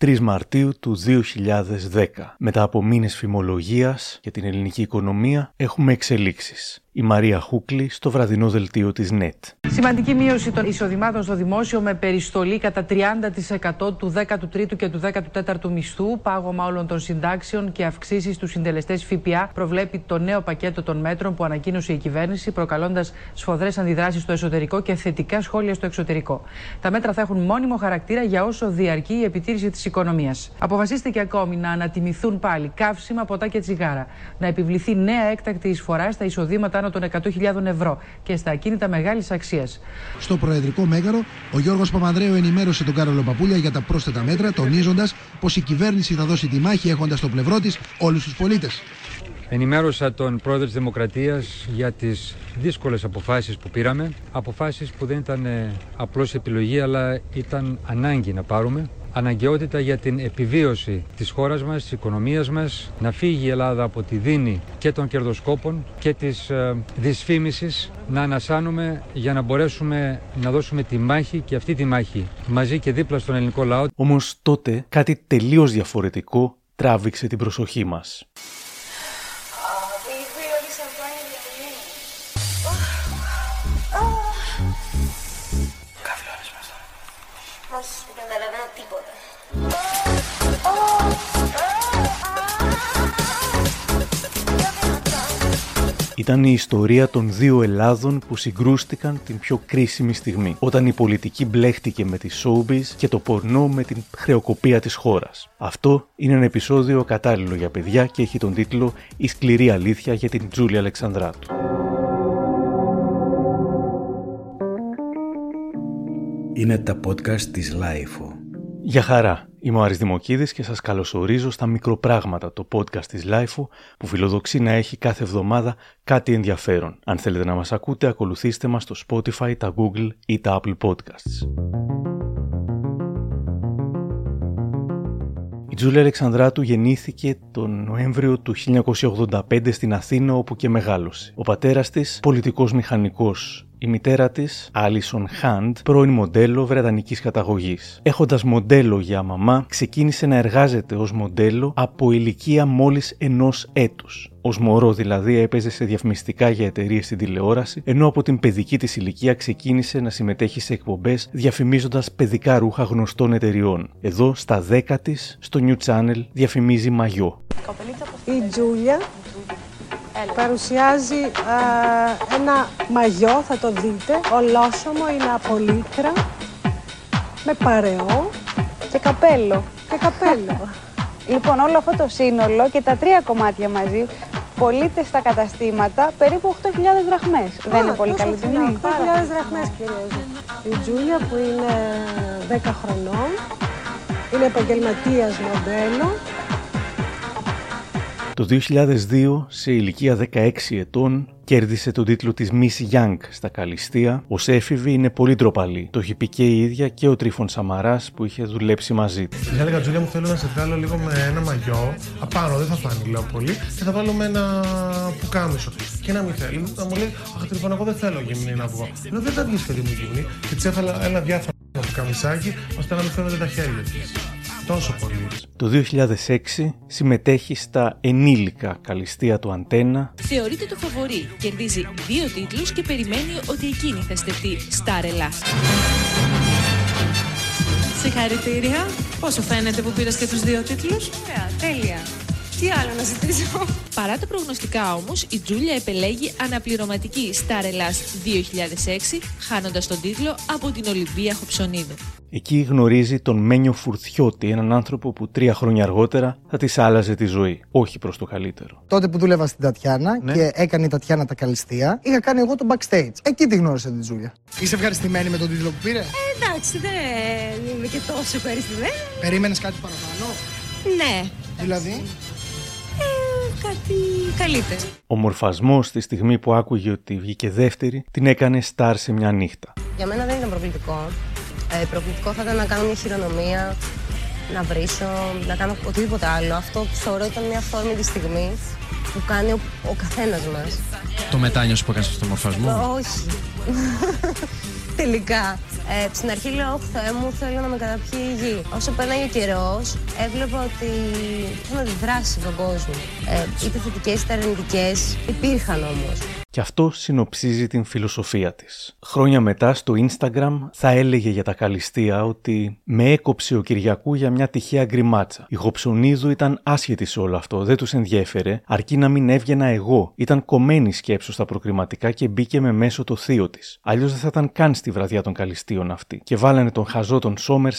3 Μαρτίου του 2010. Μετά από μήνες φημολογίας για την ελληνική οικονομία έχουμε εξελίξεις η Μαρία Χούκλη στο βραδινό δελτίο της ΝΕΤ. Σημαντική μείωση των εισοδημάτων στο δημόσιο με περιστολή κατά 30% του 13ου και του 14ου μισθού, πάγωμα όλων των συντάξεων και αυξήσεις στους συντελεστές ΦΠΑ προβλέπει το νέο πακέτο των μέτρων που ανακοίνωσε η κυβέρνηση, προκαλώντας σφοδρές αντιδράσεις στο εσωτερικό και θετικά σχόλια στο εξωτερικό. Τα μέτρα θα έχουν μόνιμο χαρακτήρα για όσο διαρκεί η επιτήρηση της οικονομίας. Αποφασίστηκε ακόμη να ανατιμηθούν πάλι καύσιμα, ποτά και τσιγάρα, να επιβληθεί νέα έκτακτη εισφορά στα εισοδήματα των 100.000 ευρώ και στα ακίνητα μεγάλης αξίας. Στο Προεδρικό Μέγαρο, ο Γιώργος Παπανδρέου ενημέρωσε τον Κάρολο Παπούλια για τα πρόσθετα μέτρα, τονίζοντας πως η κυβέρνηση θα δώσει τη μάχη έχοντας στο πλευρό της όλους τους πολίτες. Ενημέρωσα τον πρόεδρο της Δημοκρατίας για τις δύσκολες αποφάσεις που πήραμε. Αποφάσεις που δεν ήταν ε, απλώς επιλογή αλλά ήταν ανάγκη να πάρουμε αναγκαιότητα για την επιβίωση της χώρας μας, της οικονομίας μας, να φύγει η Ελλάδα από τη δίνη και των κερδοσκόπων και της ε, δυσφήμισης, να ανασάνουμε για να μπορέσουμε να δώσουμε τη μάχη και αυτή τη μάχη μαζί και δίπλα στον ελληνικό λαό. Όμως τότε κάτι τελείως διαφορετικό τράβηξε την προσοχή μας. Ήταν η ιστορία των δύο Ελλάδων που συγκρούστηκαν την πιο κρίσιμη στιγμή, όταν η πολιτική μπλέχτηκε με τη showbiz και το πορνό με την χρεοκοπία της χώρας. Αυτό είναι ένα επεισόδιο κατάλληλο για παιδιά και έχει τον τίτλο «Η σκληρή αλήθεια για την Τζούλια Αλεξανδράτου». Είναι τα podcast της Lifeo. Γεια χαρά. Είμαι ο Άρης Δημοκίδης και σας καλωσορίζω στα μικροπράγματα, το podcast της LIFO που φιλοδοξεί να έχει κάθε εβδομάδα κάτι ενδιαφέρον. Αν θέλετε να μας ακούτε, ακολουθήστε μας στο Spotify, τα Google ή τα Apple Podcasts. Η Τζούλια Αλεξανδράτου γεννήθηκε τον Νοέμβριο του 1985 στην Αθήνα όπου και μεγάλωσε. Ο πατέρας της, πολιτικός μηχανικός η μητέρα της, Άλισον Χάντ, πρώην μοντέλο βρετανικής καταγωγής. Έχοντας μοντέλο για μαμά, ξεκίνησε να εργάζεται ως μοντέλο από ηλικία μόλις ενός έτους. Ω μωρό δηλαδή έπαιζε σε διαφημιστικά για εταιρείες στην τηλεόραση, ενώ από την παιδική της ηλικία ξεκίνησε να συμμετέχει σε εκπομπές διαφημίζοντας παιδικά ρούχα γνωστών εταιριών. Εδώ, στα 10 της, στο New Channel, διαφημίζει μαγιό. Η Τζούλια Παρουσιάζει ένα μαγιό, θα το δείτε, ολόσωμο, είναι από λίκρα, με παρεό και καπέλο. Και καπέλο. λοιπόν, όλο αυτό το σύνολο και τα τρία κομμάτια μαζί πωλείται στα καταστήματα περίπου 8.000 δραχμές. Δεν είναι πολύ καλή τιμή. 8.000 δραχμές, κυρίως. Η Τζούλια που είναι 10 χρονών, είναι επαγγελματίας μοντέλο, το 2002, σε ηλικία 16 ετών, κέρδισε τον τίτλο της Miss Young στα Καλιστία. Ω έφηβη είναι πολύ ντροπαλή. Το έχει πει και η ίδια και ο Τρίφων Σαμαράς που είχε δουλέψει μαζί τη. Τη έλεγα, Τζούλια μου θέλω να σε βγάλω λίγο με ένα μαγιό. Απάνω δεν θα φάνει, λέω πολύ. Και θα βάλω με ένα πουκάμισο. Και να μην θέλει. Να μου λέει, Αχ, Τρίφων, εγώ δεν θέλω γυμνή να βγω. Λέω, δεν θα βγεις, παιδί μου γυμνή. Και τη έφαλα ένα διάφορο πουκαμισάκι ώστε να μην φαίνονται τα χέρια της. Τόσο πολύ. Το 2006 συμμετέχει στα ενήλικα καλυστία του Αντένα. Θεωρείται το φαβορή. Κερδίζει δύο τίτλους και περιμένει ότι εκείνη θα στεφτεί στα ρελά. Συγχαρητήρια. Πόσο φαίνεται που πήρες και τους δύο τίτλους; Ωραία, τέλεια. Τι άλλο να ζητήσω; Παρά τα προγνωστικά όμως, η Τζούλια επελέγει αναπληρωματική Star Ελλάς 2006, χάνοντας τον τίτλο από την Ολυμπία Χοψονίδου. Εκεί γνωρίζει τον Μένιο Φουρτιώτη, έναν άνθρωπο που τρία χρόνια αργότερα θα της άλλαζε τη ζωή. Όχι προς το καλύτερο. Τότε που δούλευα στην Τατιάνα ναι. και έκανε η Τατιάνα τα καλυστία, είχα κάνει εγώ το backstage. Εκεί τη γνώρισα την Τζούλια. Είσαι ευχαριστημένη με τον τίτλο που πήρε; Ε, εντάξει, δεν είμαι και τόσο ευχαριστημένη. Περίμενες κάτι παραπάνω; Ναι. Δηλαδή; Κάτι καλύτερο. Ο μορφασμός τη στιγμή που άκουγε ότι βγήκε δεύτερη την έκανε στάρ σε μια νύχτα. Για μένα δεν ήταν προκλητικό. Ε, προκλητικό θα ήταν να κάνω μια χειρονομία, να βρίσω, να κάνω οτιδήποτε άλλο. Αυτό που θεωρώ ήταν μια τη στιγμή που κάνει ο, ο καθένας μας. Το μετάνιωσε που έκανες στο μορφασμό. Όχι. Τελικά. Ε, στην αρχή λέω, «Ωχ, Θεέ μου, θέλω να με καταπιεί η γη. Όσο περνάει ο καιρός, έβλεπα ότι είχαν αντιδράσει στον κόσμο. Ε, είτε θετικές είτε αρνητικές. Υπήρχαν όμως. Και αυτό συνοψίζει την φιλοσοφία της. Χρόνια μετά στο Instagram θα έλεγε για τα καλυστία ότι με έκοψε ο Κυριακού για μια τυχαία γκριμάτσα. Η Γοψονίδου ήταν άσχετη σε όλο αυτό, δεν τους ενδιέφερε, αρκεί να μην έβγαινα εγώ. Ήταν κομμένη σκέψου στα προκριματικά και μπήκε με μέσο το θείο της. Αλλιώς δεν θα ήταν καν στη βραδιά των καλυστίων αυτή. Και βάλανε τον χαζό τον Σόμερ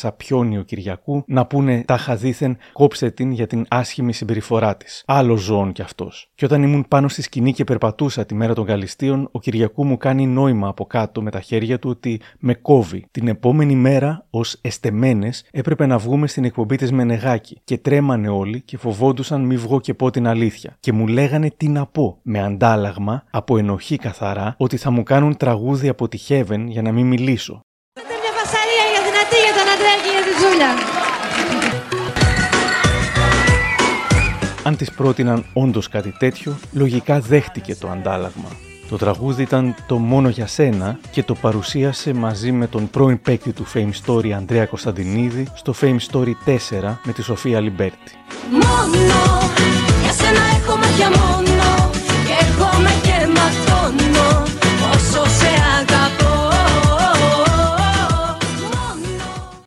ο Κυριακού να πούνε τα χαδίθεν κόψε την για την άσχημη συμπεριφορά της. Άλλο ζώων κι αυτός. Και όταν ήμουν πάνω στη σκηνή και περπατούσα τη μέρα των καλυστίων, ο Κυριακού μου κάνει νόημα από κάτω με τα χέρια του ότι με κόβει. Την επόμενη μέρα, ως εστεμένες, έπρεπε να βγούμε στην εκπομπή της Μενεγάκη και τρέμανε όλοι και φοβόντουσαν μη βγω και πω την αλήθεια. Και μου λέγανε τι να πω, με αντάλλαγμα, από ενοχή καθαρά, ότι θα μου κάνουν τραγούδι από τη Heaven για να μην μιλήσω. Μια φασαρία για δυνατή για τον Αντρέα και για τη Τζούλια. Αν της πρότειναν όντως κάτι τέτοιο, λογικά δέχτηκε το αντάλλαγμα. Το τραγούδι ήταν το μόνο για σένα και το παρουσίασε μαζί με τον πρώην παίκτη του Fame Story Ανδρέα Κωνσταντινίδη στο Fame Story 4 με τη Σοφία Λιμπέρτη. Μόνο για σένα έχω μάτια μόνο και έρχομαι και ματώνω όσο σε αγαπώ.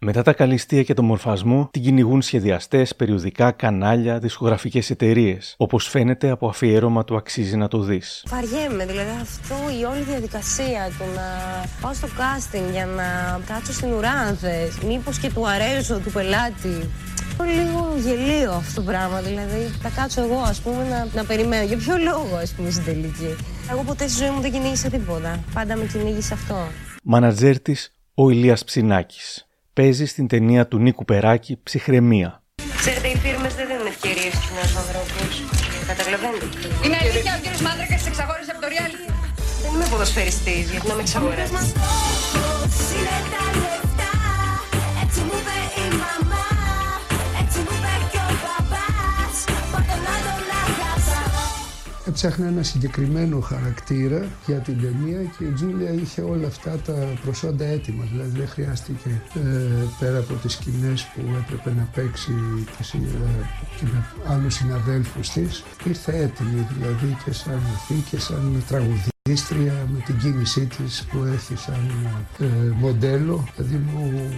Μετά τα καλυστία και το μορφασμό, την κυνηγούν σχεδιαστές, περιοδικά, κανάλια, δισκογραφικές εταιρείες. Όπως φαίνεται από αφιέρωμα του Αξίζει να το δεις. Βαριέμαι, δηλαδή αυτό η όλη διαδικασία του να πάω στο casting για να κάτσω στην ουρά αν θες. Μήπως και του αρέσω του πελάτη. Λίγο γελίο αυτό το πράγμα, δηλαδή θα κάτσω εγώ ας πούμε να, να περιμένω. Για ποιο λόγο ας πούμε στην τελική; Εγώ ποτέ στη ζωή μου δεν κυνήγησα τίποτα. Πάντα με κυνήγησε αυτό. Μάνατζέρ της ο Ηλίας Ψινάκης. Παίζει στην ταινία του Νίκου Περάκη Ψυχραιμία. Ξέρετε, οι φίρμες δεν δίνουν ευκαιρίες στους νέους ανθρώπους. Καταλαβαίνετε. Είναι αλήθεια ο κύριος Μάντρακας εξαγόρισε από το reality. Δεν είμαι ποδοσφαιριστής, γιατί να με εξαγοράσει. Έψαχνα ένα συγκεκριμένο χαρακτήρα για την ταινία και η Τζούλια είχε όλα αυτά τα προσόντα έτοιμα. Δηλαδή δεν χρειάστηκε ε, πέρα από τις σκηνές που έπρεπε να παίξει και, συ- ε, και με άλλους συναδέλφους της, ήρθε έτοιμη δηλαδή και σαν αυτή και σαν τραγουδίστρια με την κίνησή της που έχει σαν ε, μοντέλο. Δηλαδή μου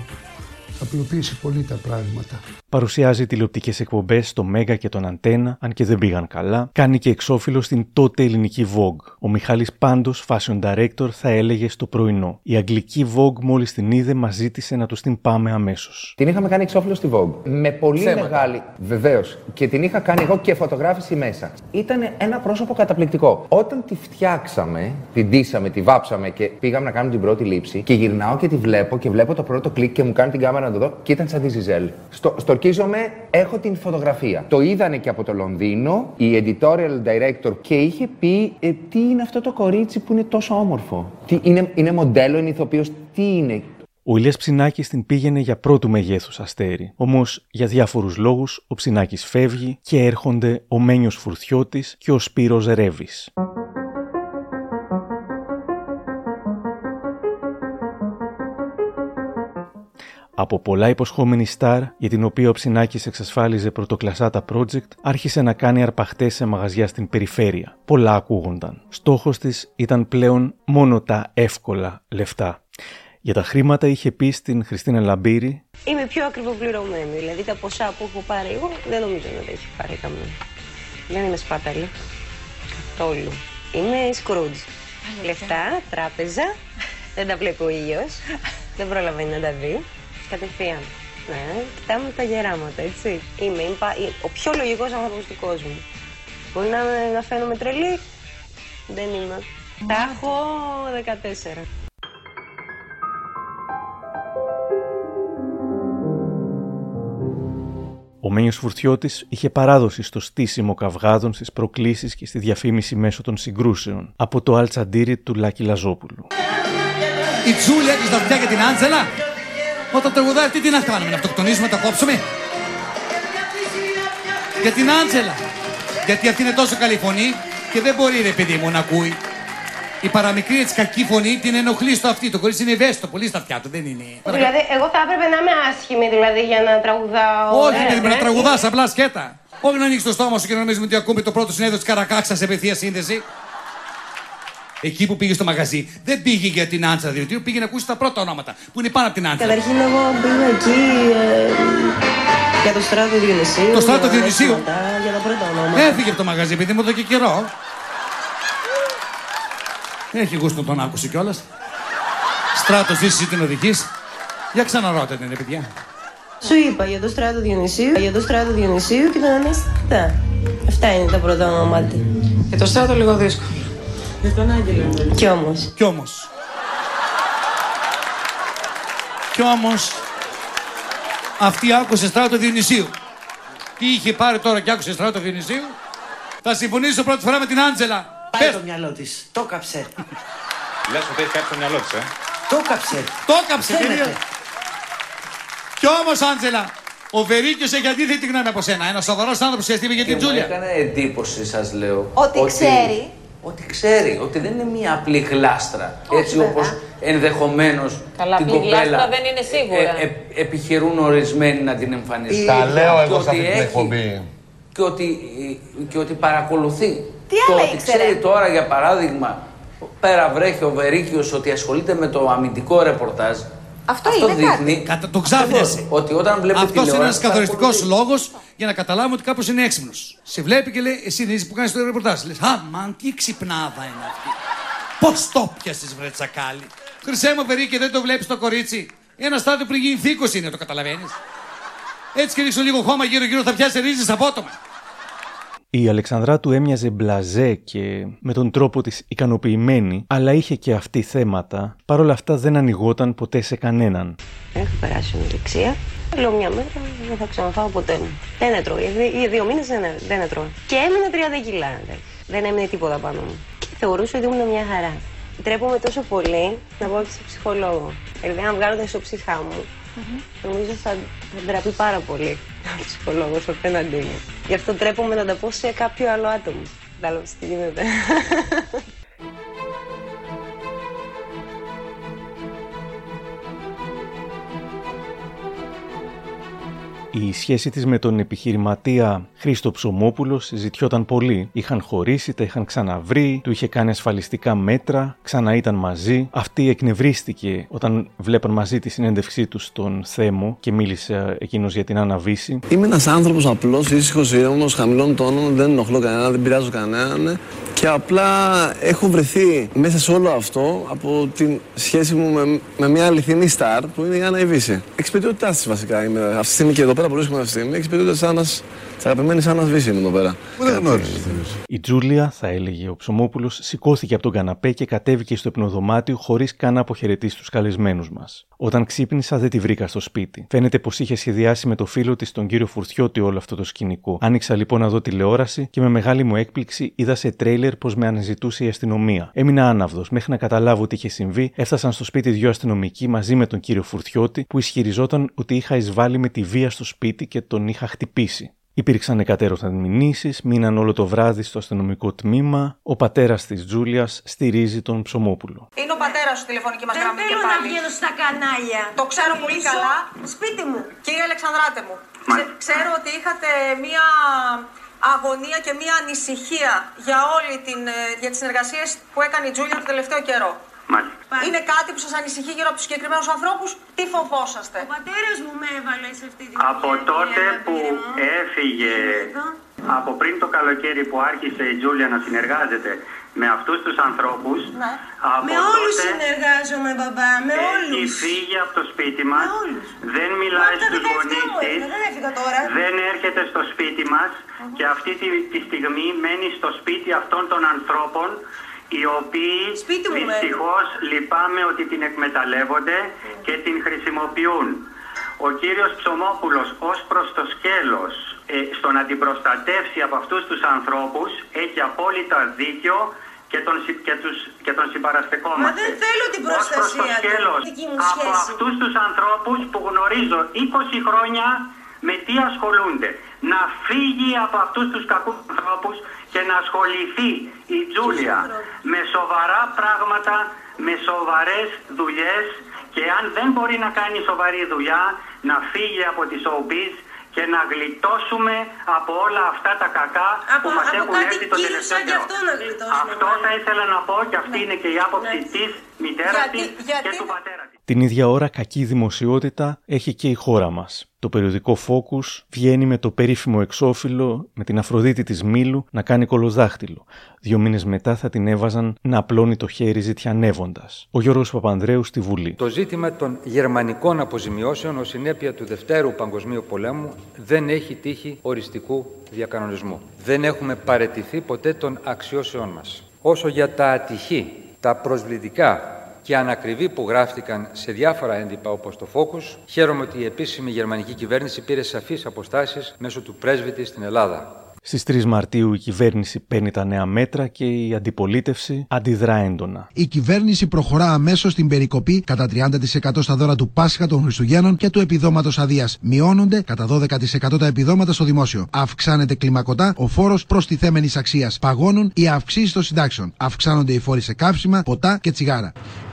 απλοποίησε πολύ τα πράγματα. Παρουσιάζει τηλεοπτικές εκπομπές στο Μέγα και τον Αντένα, αν και δεν πήγαν καλά. Κάνει και εξώφυλλο στην τότε ελληνική Vogue. Ο Μιχάλης Πάντος, fashion director, θα έλεγε στο πρωινό. Η αγγλική Vogue μόλις την είδε, μας ζήτησε να τους την πάμε αμέσως. Την είχαμε κάνει εξώφυλλο στη Vogue. Με πολύ Ψέματα. μεγάλη. Βεβαίως. Και την είχα κάνει εγώ και φωτογράφηση μέσα. Ήταν ένα πρόσωπο καταπληκτικό. Όταν τη φτιάξαμε, την ντύσαμε, τη βάψαμε και πήγαμε να κάνουμε την πρώτη λήψη και γυρνάω και τη βλέπω και βλέπω το πρώτο κλικ και μου κάνει την κάμερα να το δω και ήταν σαν τη Ζιζέλ. Στο, στορκίζομαι, έχω την φωτογραφία. Το είδανε και από το Λονδίνο, η editorial director και είχε πει ε, τι είναι αυτό το κορίτσι που είναι τόσο όμορφο; Τι, είναι, είναι μοντέλο, είναι ηθοποιός, τι είναι; Ο Ηλίας Ψινάκης την πήγαινε για πρώτου μεγέθους αστέρι. Όμως, για διάφορους λόγους, ο Ψινάκης φεύγει και έρχονται ο Μένιος Φουρτιώτης και ο Σπύρος Ρεύης. Από πολλά υποσχόμενη στάρ, για την οποία ο Ψινάκης εξασφάλιζε πρωτοκλασάτα project, άρχισε να κάνει αρπαχτές σε μαγαζιά στην περιφέρεια. Πολλά ακούγονταν. Στόχος της ήταν πλέον μόνο τα εύκολα λεφτά. Για τα χρήματα είχε πει στην Χριστίνα Λαμπύρη Είμαι πιο ακριβοπληρωμένη. Δηλαδή τα ποσά που έχω πάρει εγώ δεν νομίζω να τα έχει πάρει καμία. Δεν είμαι σπάταλη. Καθόλου. Είμαι Scrooge. Λεφτά, τράπεζα. δεν τα βλέπει ο ήλιος. δεν προλαβαίνει να τα δει. Κατευθείαν. Ναι, κοιτάμε τα γεράματα, έτσι. Είμαι, είμαι πα- ο πιο λογικός άνθρωπος του κόσμου. Μπορεί να, να φαίνομαι τρελή; Δεν είμαι. Τα έχω 14. Ο Μένιος Φουρτιώτης είχε παράδοση στο στήσιμο καυγάδων, στις προκλήσεις και στη διαφήμιση μέσω των συγκρούσεων, από το αλτσαντήρι του Λάκη Λαζόπουλου. Η Τζούλια της δαφτιά για την Άντζελα; Όταν τραγουδάει αυτή τι να κάνουμε, να αυτοκτονήσουμε, να τα κόψουμε; Για την Άντζελα. Γιατί αυτή είναι τόσο καλή φωνή και δεν μπορεί ρε παιδί μου να ακούει. Η παραμικρή έτσι κακή φωνή την ενοχλεί στο αυτή. Το κορίτσι είναι ευαίσθητο, πολύ στα αυτιά του, δεν είναι. Δηλαδή, εγώ θα έπρεπε να είμαι άσχημη δηλαδή για να τραγουδάω. Όχι, ωραία, παιδί μου, να ναι. τραγουδάς απλά σκέτα. Όχι να ανοίξει το στόμα σου και να νομίζουμε ότι ακούμε το πρώτο συνέδριο της Καρακάξας σε απευθεία σύνδεση. Εκεί που πήγε στο μαγαζί δεν πήγε για την Άντσα Διωτήρου, πήγε να ακούσει τα πρώτα ονόματα που είναι πάνω από την Άντσα. Καταρχήν εγώ πήγα εκεί ε, για το στράτο Διονυσίου. Το στράτο για Διονυσίου. ρεύματα, Για τα πρώτα ονόματα. Έφυγε από το μαγαζί, επειδή μου εδώ και καιρό. Έχει γούστο τον άκουσε κιόλας. Στράτος ζήσει την οδική. Για ξαναρώτε την, παιδιά. Σου είπα για το στράτο Διονυσίου, για το στράτο Διονυσίου και τον Αναστητά. Αυτά είναι τα πρώτα ονόματα. Για το στράτο λίγο δύσκολο. Για τον Άγγελο. Κι όμως. Κι όμως. Κι όμως. Αυτή άκουσε στράτο Διονυσίου. Τι είχε πάρει τώρα και άκουσε στράτο Διονυσίου; Θα συμφωνήσω πρώτη φορά με την Άντζελα. Πάει το μυαλό της. Το κάψε. Λες ότι έχει κάτι στο μυαλό της, ε; Το κάψε. Το έκαψε, Φαίνεται. κυρία. Κι όμως, Άντζελα, ο Βερίκιος έχει αντίθετη γνώμη από σένα. Ένας σοβαρός άνθρωπος που είπε για την Και μου Τζούλια. έκανε εντύπωση, σας λέω. Ότι ξέρει. Ότι ξέρει, ότι δεν είναι μια απλή γλάστρα. Όχι, έτσι βέβαια. όπως ενδεχομένως Καλά, την απλή κοπέλα γλάστρα δεν είναι σίγουρα. ε, ε, επιχειρούν ορισμένοι να την εμφανίσουν. Τα λέω Και εγώ σε ότι αυτή την έχει- εκπομπή. Και ότι, και ότι παρακολουθεί. Τι το άλλα ότι ήξερε; ξέρει τώρα, για παράδειγμα, πέρα βρέχει ο Βερίκιος ότι ασχολείται με το αμυντικό ρεπορτάζ. Αυτό, Αυτό είναι δείχνει κάτι. Κατα... Το ξάφνιασε. ακριβώς, ότι όταν βλέπει Αυτός είναι τηλεόραση, ένα καθοριστικός παρακολουθεί. λόγος για να καταλάβουμε ότι κάποιο είναι έξυπνος. Σε βλέπει και λέει: Εσύ δεν είσαι που κάνεις το ρεπορτάζ. Λες: Α, μαν, τι ξυπνάδα είναι αυτή. Πώς το πιασε, βρε τσακάλι. Χρυσέ μου περί και δεν το βλέπεις το κορίτσι. Ένα στάδιο πριν γίνει θήκο είναι, το καταλαβαίνεις. Έτσι και ρίξω λίγο χώμα γύρω-γύρω θα πιάσει ρίζες απότομα. Η Αλεξανδράτου έμοιαζε μπλαζέ και με τον τρόπο της ικανοποιημένη, αλλά είχε και αυτή θέματα. Παρ' όλα αυτά δεν ανοιγόταν ποτέ σε κανέναν. Έχω περάσει ονορεξία. Λέω μια μέρα δεν θα ξαναφάω ποτέ μου. Δεν έτρωγα. Οι οι δύο μήνες δεν, δεν έτρωγα. Και έμεινα 30 κιλά. εντάξει. Δεν έμεινε τίποτα πάνω μου. Και θεωρούσα ότι ήμουν μια χαρά. Τρέπομαι τόσο πολύ να πάω και σε ψυχολόγο. Δηλαδή, αν βγάλω τα ισοψυχά μου, νομίζω θα, θα ντραπεί πάρα πολύ ο ψυχολόγος απέναντί μου. Γι' αυτό τρέπομαι να τα πω σε κάποιο άλλο άτομο. Κατάλαβε τι γίνεται. Η σχέση της με τον επιχειρηματία Χρήστο Ψωμόπουλος συζητιόταν πολύ. Είχαν χωρίσει, τα είχαν ξαναβρει, του είχε κάνει ασφαλιστικά μέτρα, ξανά ήταν μαζί. Αυτή εκνευρίστηκε όταν βλέπαν μαζί τη συνέντευξή του στον Θέμο και μίλησε εκείνος για την Άννα Βύση. Είμαι ένας άνθρωπος απλός, ήσυχος, ήρεμος, χαμηλών τόνων, δεν ενοχλώ κανέναν, δεν πειράζω κανέναν. Και απλά έχω βρεθεί μέσα σε όλο αυτό από τη σχέση μου με, με μια αληθινή στάρ που είναι η Άννα Ιβύση. Εξυπηρετότητά τη βασικά είμαι. Αυτή τη στιγμή και εδώ πέρα που βρίσκομαι αυτή τη στιγμή, εξυπηρετότητά Άννα, τη αγαπημένη Άννα Βύση είμαι εδώ πέρα. Πού δεν γνώριζες. Η Τζούλια, θα έλεγε ο Ψωμόπουλος, σηκώθηκε από τον καναπέ και κατέβηκε στο υπνοδωμάτιο χωρίς καν να αποχαιρετήσει τους καλεσμένους μας. Όταν ξύπνησα, δεν τη βρήκα στο σπίτι. Φαίνεται πως είχε σχεδιάσει με το φίλο της, τον κύριο Φουρτιώτη, όλο αυτό το σκηνικό. Άνοιξα λοιπόν να δω τηλεόραση και με μεγάλη μου έκπληξη είδα σε τρέιλερ πως με αναζητούσε η αστυνομία. Έμεινα άναυδος. Μέχρι να καταλάβω τι είχε συμβεί, έφτασαν στο σπίτι δύο αστυνομικοί μαζί με τον κύριο Φουρτιώτη που ισχυριζόταν ότι είχα εισβάλει με τη βία στο σπίτι και τον είχα χτυπήσει. Υπήρξαν εκατέρωθαν μηνύσεις, μείναν όλο το βράδυ στο αστυνομικό τμήμα. Ο πατέρας της Τζούλιας στηρίζει τον Ψωμόπουλο. Είναι ο πατέρας σου τηλεφωνική μας γραμμή και θέλω να πάλι. βγαίνω στα κανάλια. Το ξέρω πολύ Πίσω, καλά. Σπίτι μου. Κύριε Αλεξανδράτε μου, ξε- ξέρω ότι είχατε μία αγωνία και μία ανησυχία για όλη την, ε, για τις συνεργασίες που έκανε η Τζούλια το τελευταίο καιρό. Είναι κάτι που σας ανησυχεί γύρω από τους συγκεκριμένους ανθρώπους; Τι φοβόσαστε; Ο πατέρας μου με έβαλε σε αυτή την Από τότε που έφυγε, από πριν το καλοκαίρι που άρχισε η Τζούλια να συνεργάζεται με αυτούς τους ανθρώπους, από Με όλους τότε συνεργάζομαι, μπαμπά, με έχει όλους. φύγει από το σπίτι μας, δεν μιλάει Μα, τα στους 17 γονείς μου της, είναι, δεν έφυγα τώρα. δεν έρχεται στο σπίτι μας και αυτή τη, τη στιγμή μένει στο σπίτι αυτών των ανθρώπων οι οποίοι δυστυχώς λυπάμαι ότι την εκμεταλλεύονται και την χρησιμοποιούν. Ο κύριος Ψωμόπουλος ως προς το σκέλος ε, στο να την προστατεύσει από αυτούς τους ανθρώπους έχει απόλυτα δίκιο και τον, συ- και τους, και τον συμπαραστεκόμαστε. Μα δεν θέλω την Ως προς το προστασία του, σκέλος δική μου από σχέση. αυτούς τους ανθρώπους που γνωρίζω 20 χρόνια με τι ασχολούνται. Να φύγει από αυτούς τους κακούς ανθρώπους και να ασχοληθεί η Τζούλια με σοβαρά πράγματα, με σοβαρές δουλειές και αν δεν μπορεί να κάνει σοβαρή δουλειά, να φύγει από τη showbiz και να γλιτώσουμε από όλα αυτά τα κακά που μας από έχουν κάτι έρθει το κύλισσα τελευταίο και καιρό. αυτό να γλιτώσουμε, Αυτό θα ήθελα να πω και αυτή είναι και η άποψη της μητέρας Γιατί- της γιατί- και του πατέρα της. Την ίδια ώρα κακή δημοσιότητα έχει και η χώρα μας. Το περιοδικό Focus βγαίνει με το περίφημο εξώφυλλο με την Αφροδίτη της Μήλου να κάνει κολοδάχτυλο. Δύο μήνες μετά θα την έβαζαν να απλώνει το χέρι ζητιανεύοντας. Ο Γιώργος Παπανδρέου στη Βουλή. Το ζήτημα των γερμανικών αποζημιώσεων ως συνέπεια του Δευτέρου Παγκοσμίου Πολέμου δεν έχει τύχει οριστικού διακανονισμού. Δεν έχουμε παρετηθεί ποτέ των αξιώσεών μας. Όσο για τα ατυχή, τα προσβλητικά και ανακριβή που γράφτηκαν σε διάφορα έντυπα όπως το Focus, χαίρομαι ότι η επίσημη γερμανική κυβέρνηση πήρε σαφείς αποστάσεις μέσω του πρέσβητη στην Ελλάδα. Στις 3 Μαρτίου η κυβέρνηση παίρνει τα νέα μέτρα και η αντιπολίτευση αντιδρά έντονα. Η κυβέρνηση προχωρά αμέσως στην περικοπή κατά 30% στα δώρα του Πάσχα των Χριστουγέννων και του επιδόματος αδείας. Μειώνονται κατά 12% τα επιδόματα στο δημόσιο. Αυξάνεται κλιμακωτά ο φόρος προστιθέμενης αξίας. Παγώνουν οι αυξήσεις των συντάξεων. Αυξάνονται οι φόροι σε καύσιμα, ποτά και τσιγάρα.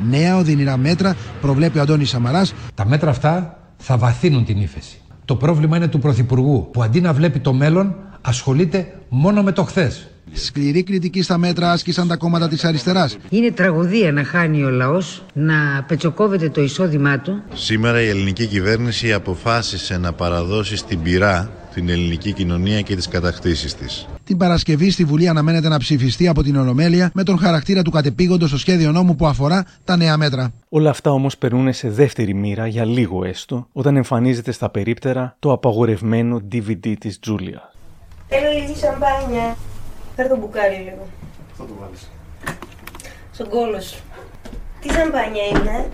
Νέα οδυνηρά μέτρα προβλέπει ο Αντώνης Σαμαράς. Τα μέτρα αυτά θα βαθύνουν την ύφεση. Το πρόβλημα είναι του Πρωθυπουργού που αντί να βλέπει το μέλλον ασχολείται μόνο με το χθες. Σκληρή κριτική στα μέτρα άσκησαν τα κόμματα της αριστεράς. Είναι τραγωδία να χάνει ο λαός, να πετσοκόβεται το εισόδημά του. Σήμερα η ελληνική κυβέρνηση αποφάσισε να παραδώσει στην πυρά την ελληνική κοινωνία και τις κατακτήσεις της. Την Παρασκευή στη Βουλή αναμένεται να ψηφιστεί από την Ολομέλεια με τον χαρακτήρα του κατεπήγοντος στο σχέδιο νόμου που αφορά τα νέα μέτρα. Όλα αυτά όμως περνούν σε δεύτερη μοίρα για λίγο έστω όταν εμφανίζεται στα περίπτερα το απαγορευμένο DVD της Τζούλια. Θέλω λίγη σαμπάνια. Φέρ το μπουκάλι λίγο. Θα το βάλεις. Στον κόλο σου. Τι σαμπάνια είναι;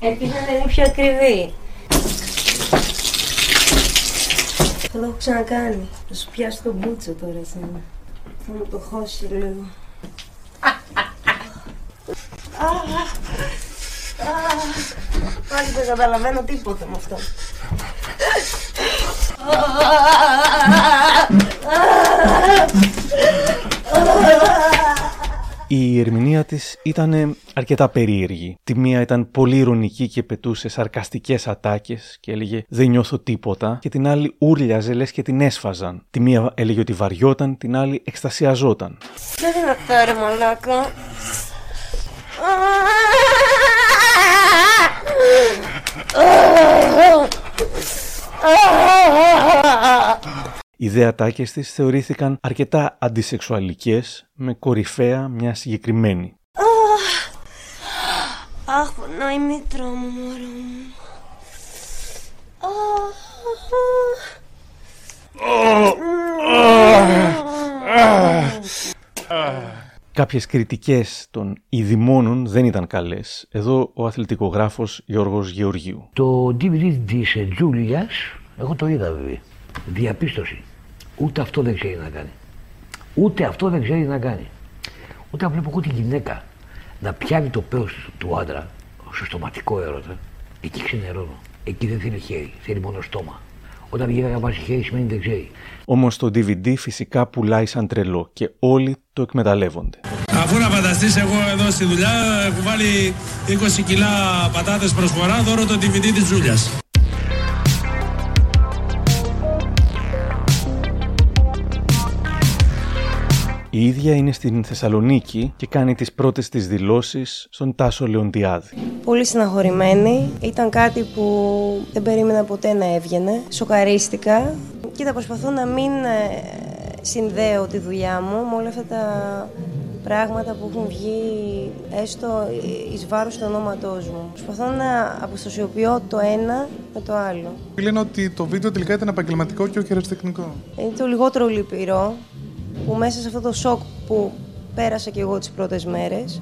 Ελπίζω να είναι πιο ακριβή. Θα το έχω ξανακάνει. Θα σου πιάσει το μπούτσο τώρα εσένα. Θα μου το χώσει λίγο. Πάλι δεν καταλαβαίνω τίποτα με αυτό. Η ερμηνεία της ήταν αρκετά περίεργη. Τη μία ήταν πολύ ηρωνική και πετούσε σαρκαστικές ατάκες και έλεγε «Δεν νιώθω τίποτα» και την άλλη ούρλιαζε λες και την έσφαζαν. Τη μία έλεγε ότι βαριόταν, την άλλη εκστασιαζόταν. Δεν δυνατά ρε μαλάκα. Οι δε ατάκες της θεωρήθηκαν αρκετά αντισεξουαλικές με κορυφαία μια συγκεκριμένη. Αχ, πονάει η μήτρα μου, μωρό μου. Κάποιες κριτικές των ειδημόνων δεν ήταν καλές. Εδώ ο αθλητικογράφος Γιώργος Γεωργίου. Το DVD της ε, Τζούλιας, εγώ το είδα βέβαια. Διαπίστωση. Ούτε αυτό δεν ξέρει να κάνει. Ούτε αυτό δεν ξέρει να κάνει. Όταν βλέπω εγώ τη γυναίκα να πιάνει το πέος του άντρα στο στοματικό έρωτα, εκεί ξενερώνω. Εκεί δεν θέλει χέρι, θέλει μόνο στόμα. Όταν η γυναίκα βάζει χέρι σημαίνει δεν ξέρει. Όμως το DVD φυσικά πουλάει σαν τρελό και όλοι το εκμεταλλεύονται. Αφού να φανταστείς εγώ εδώ στη δουλειά έχω βάλει 20 κιλά πατάτες προσφορά δώρο το DVD της Τζούλιας. Η ίδια είναι στην Θεσσαλονίκη και κάνει τις πρώτες της δηλώσεις στον Τάσο Λεοντιάδη. Πολύ συναχωρημένη. Ήταν κάτι που δεν περίμενα ποτέ να έβγαινε. Σοκαρίστηκα. Κοίτα, προσπαθώ να μην ε, συνδέω τη δουλειά μου με όλα αυτά τα πράγματα που έχουν βγει έστω εις βάρος του ονόματός μου. Προσπαθώ να αποστασιοποιώ το ένα με το άλλο. Λένε ότι το βίντεο τελικά ήταν επαγγελματικό και όχι αεραστεχνικό. Είναι το λιγότερο λυπηρό που μέσα σε αυτό το σοκ που πέρασα και εγώ τις πρώτες μέρες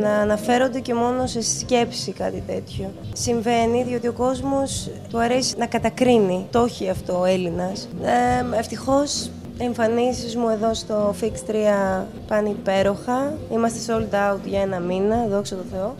να αναφέρονται και μόνο σε σκέψη κάτι τέτοιο. Συμβαίνει διότι ο κόσμος του αρέσει να κατακρίνει. Το έχει αυτό ο Έλληνας. Ε, ευτυχώς οι εμφανίσεις μου εδώ στο Fix 3 πάνε υπέροχα. Είμαστε sold out για ένα μήνα, δόξα τω Θεώ.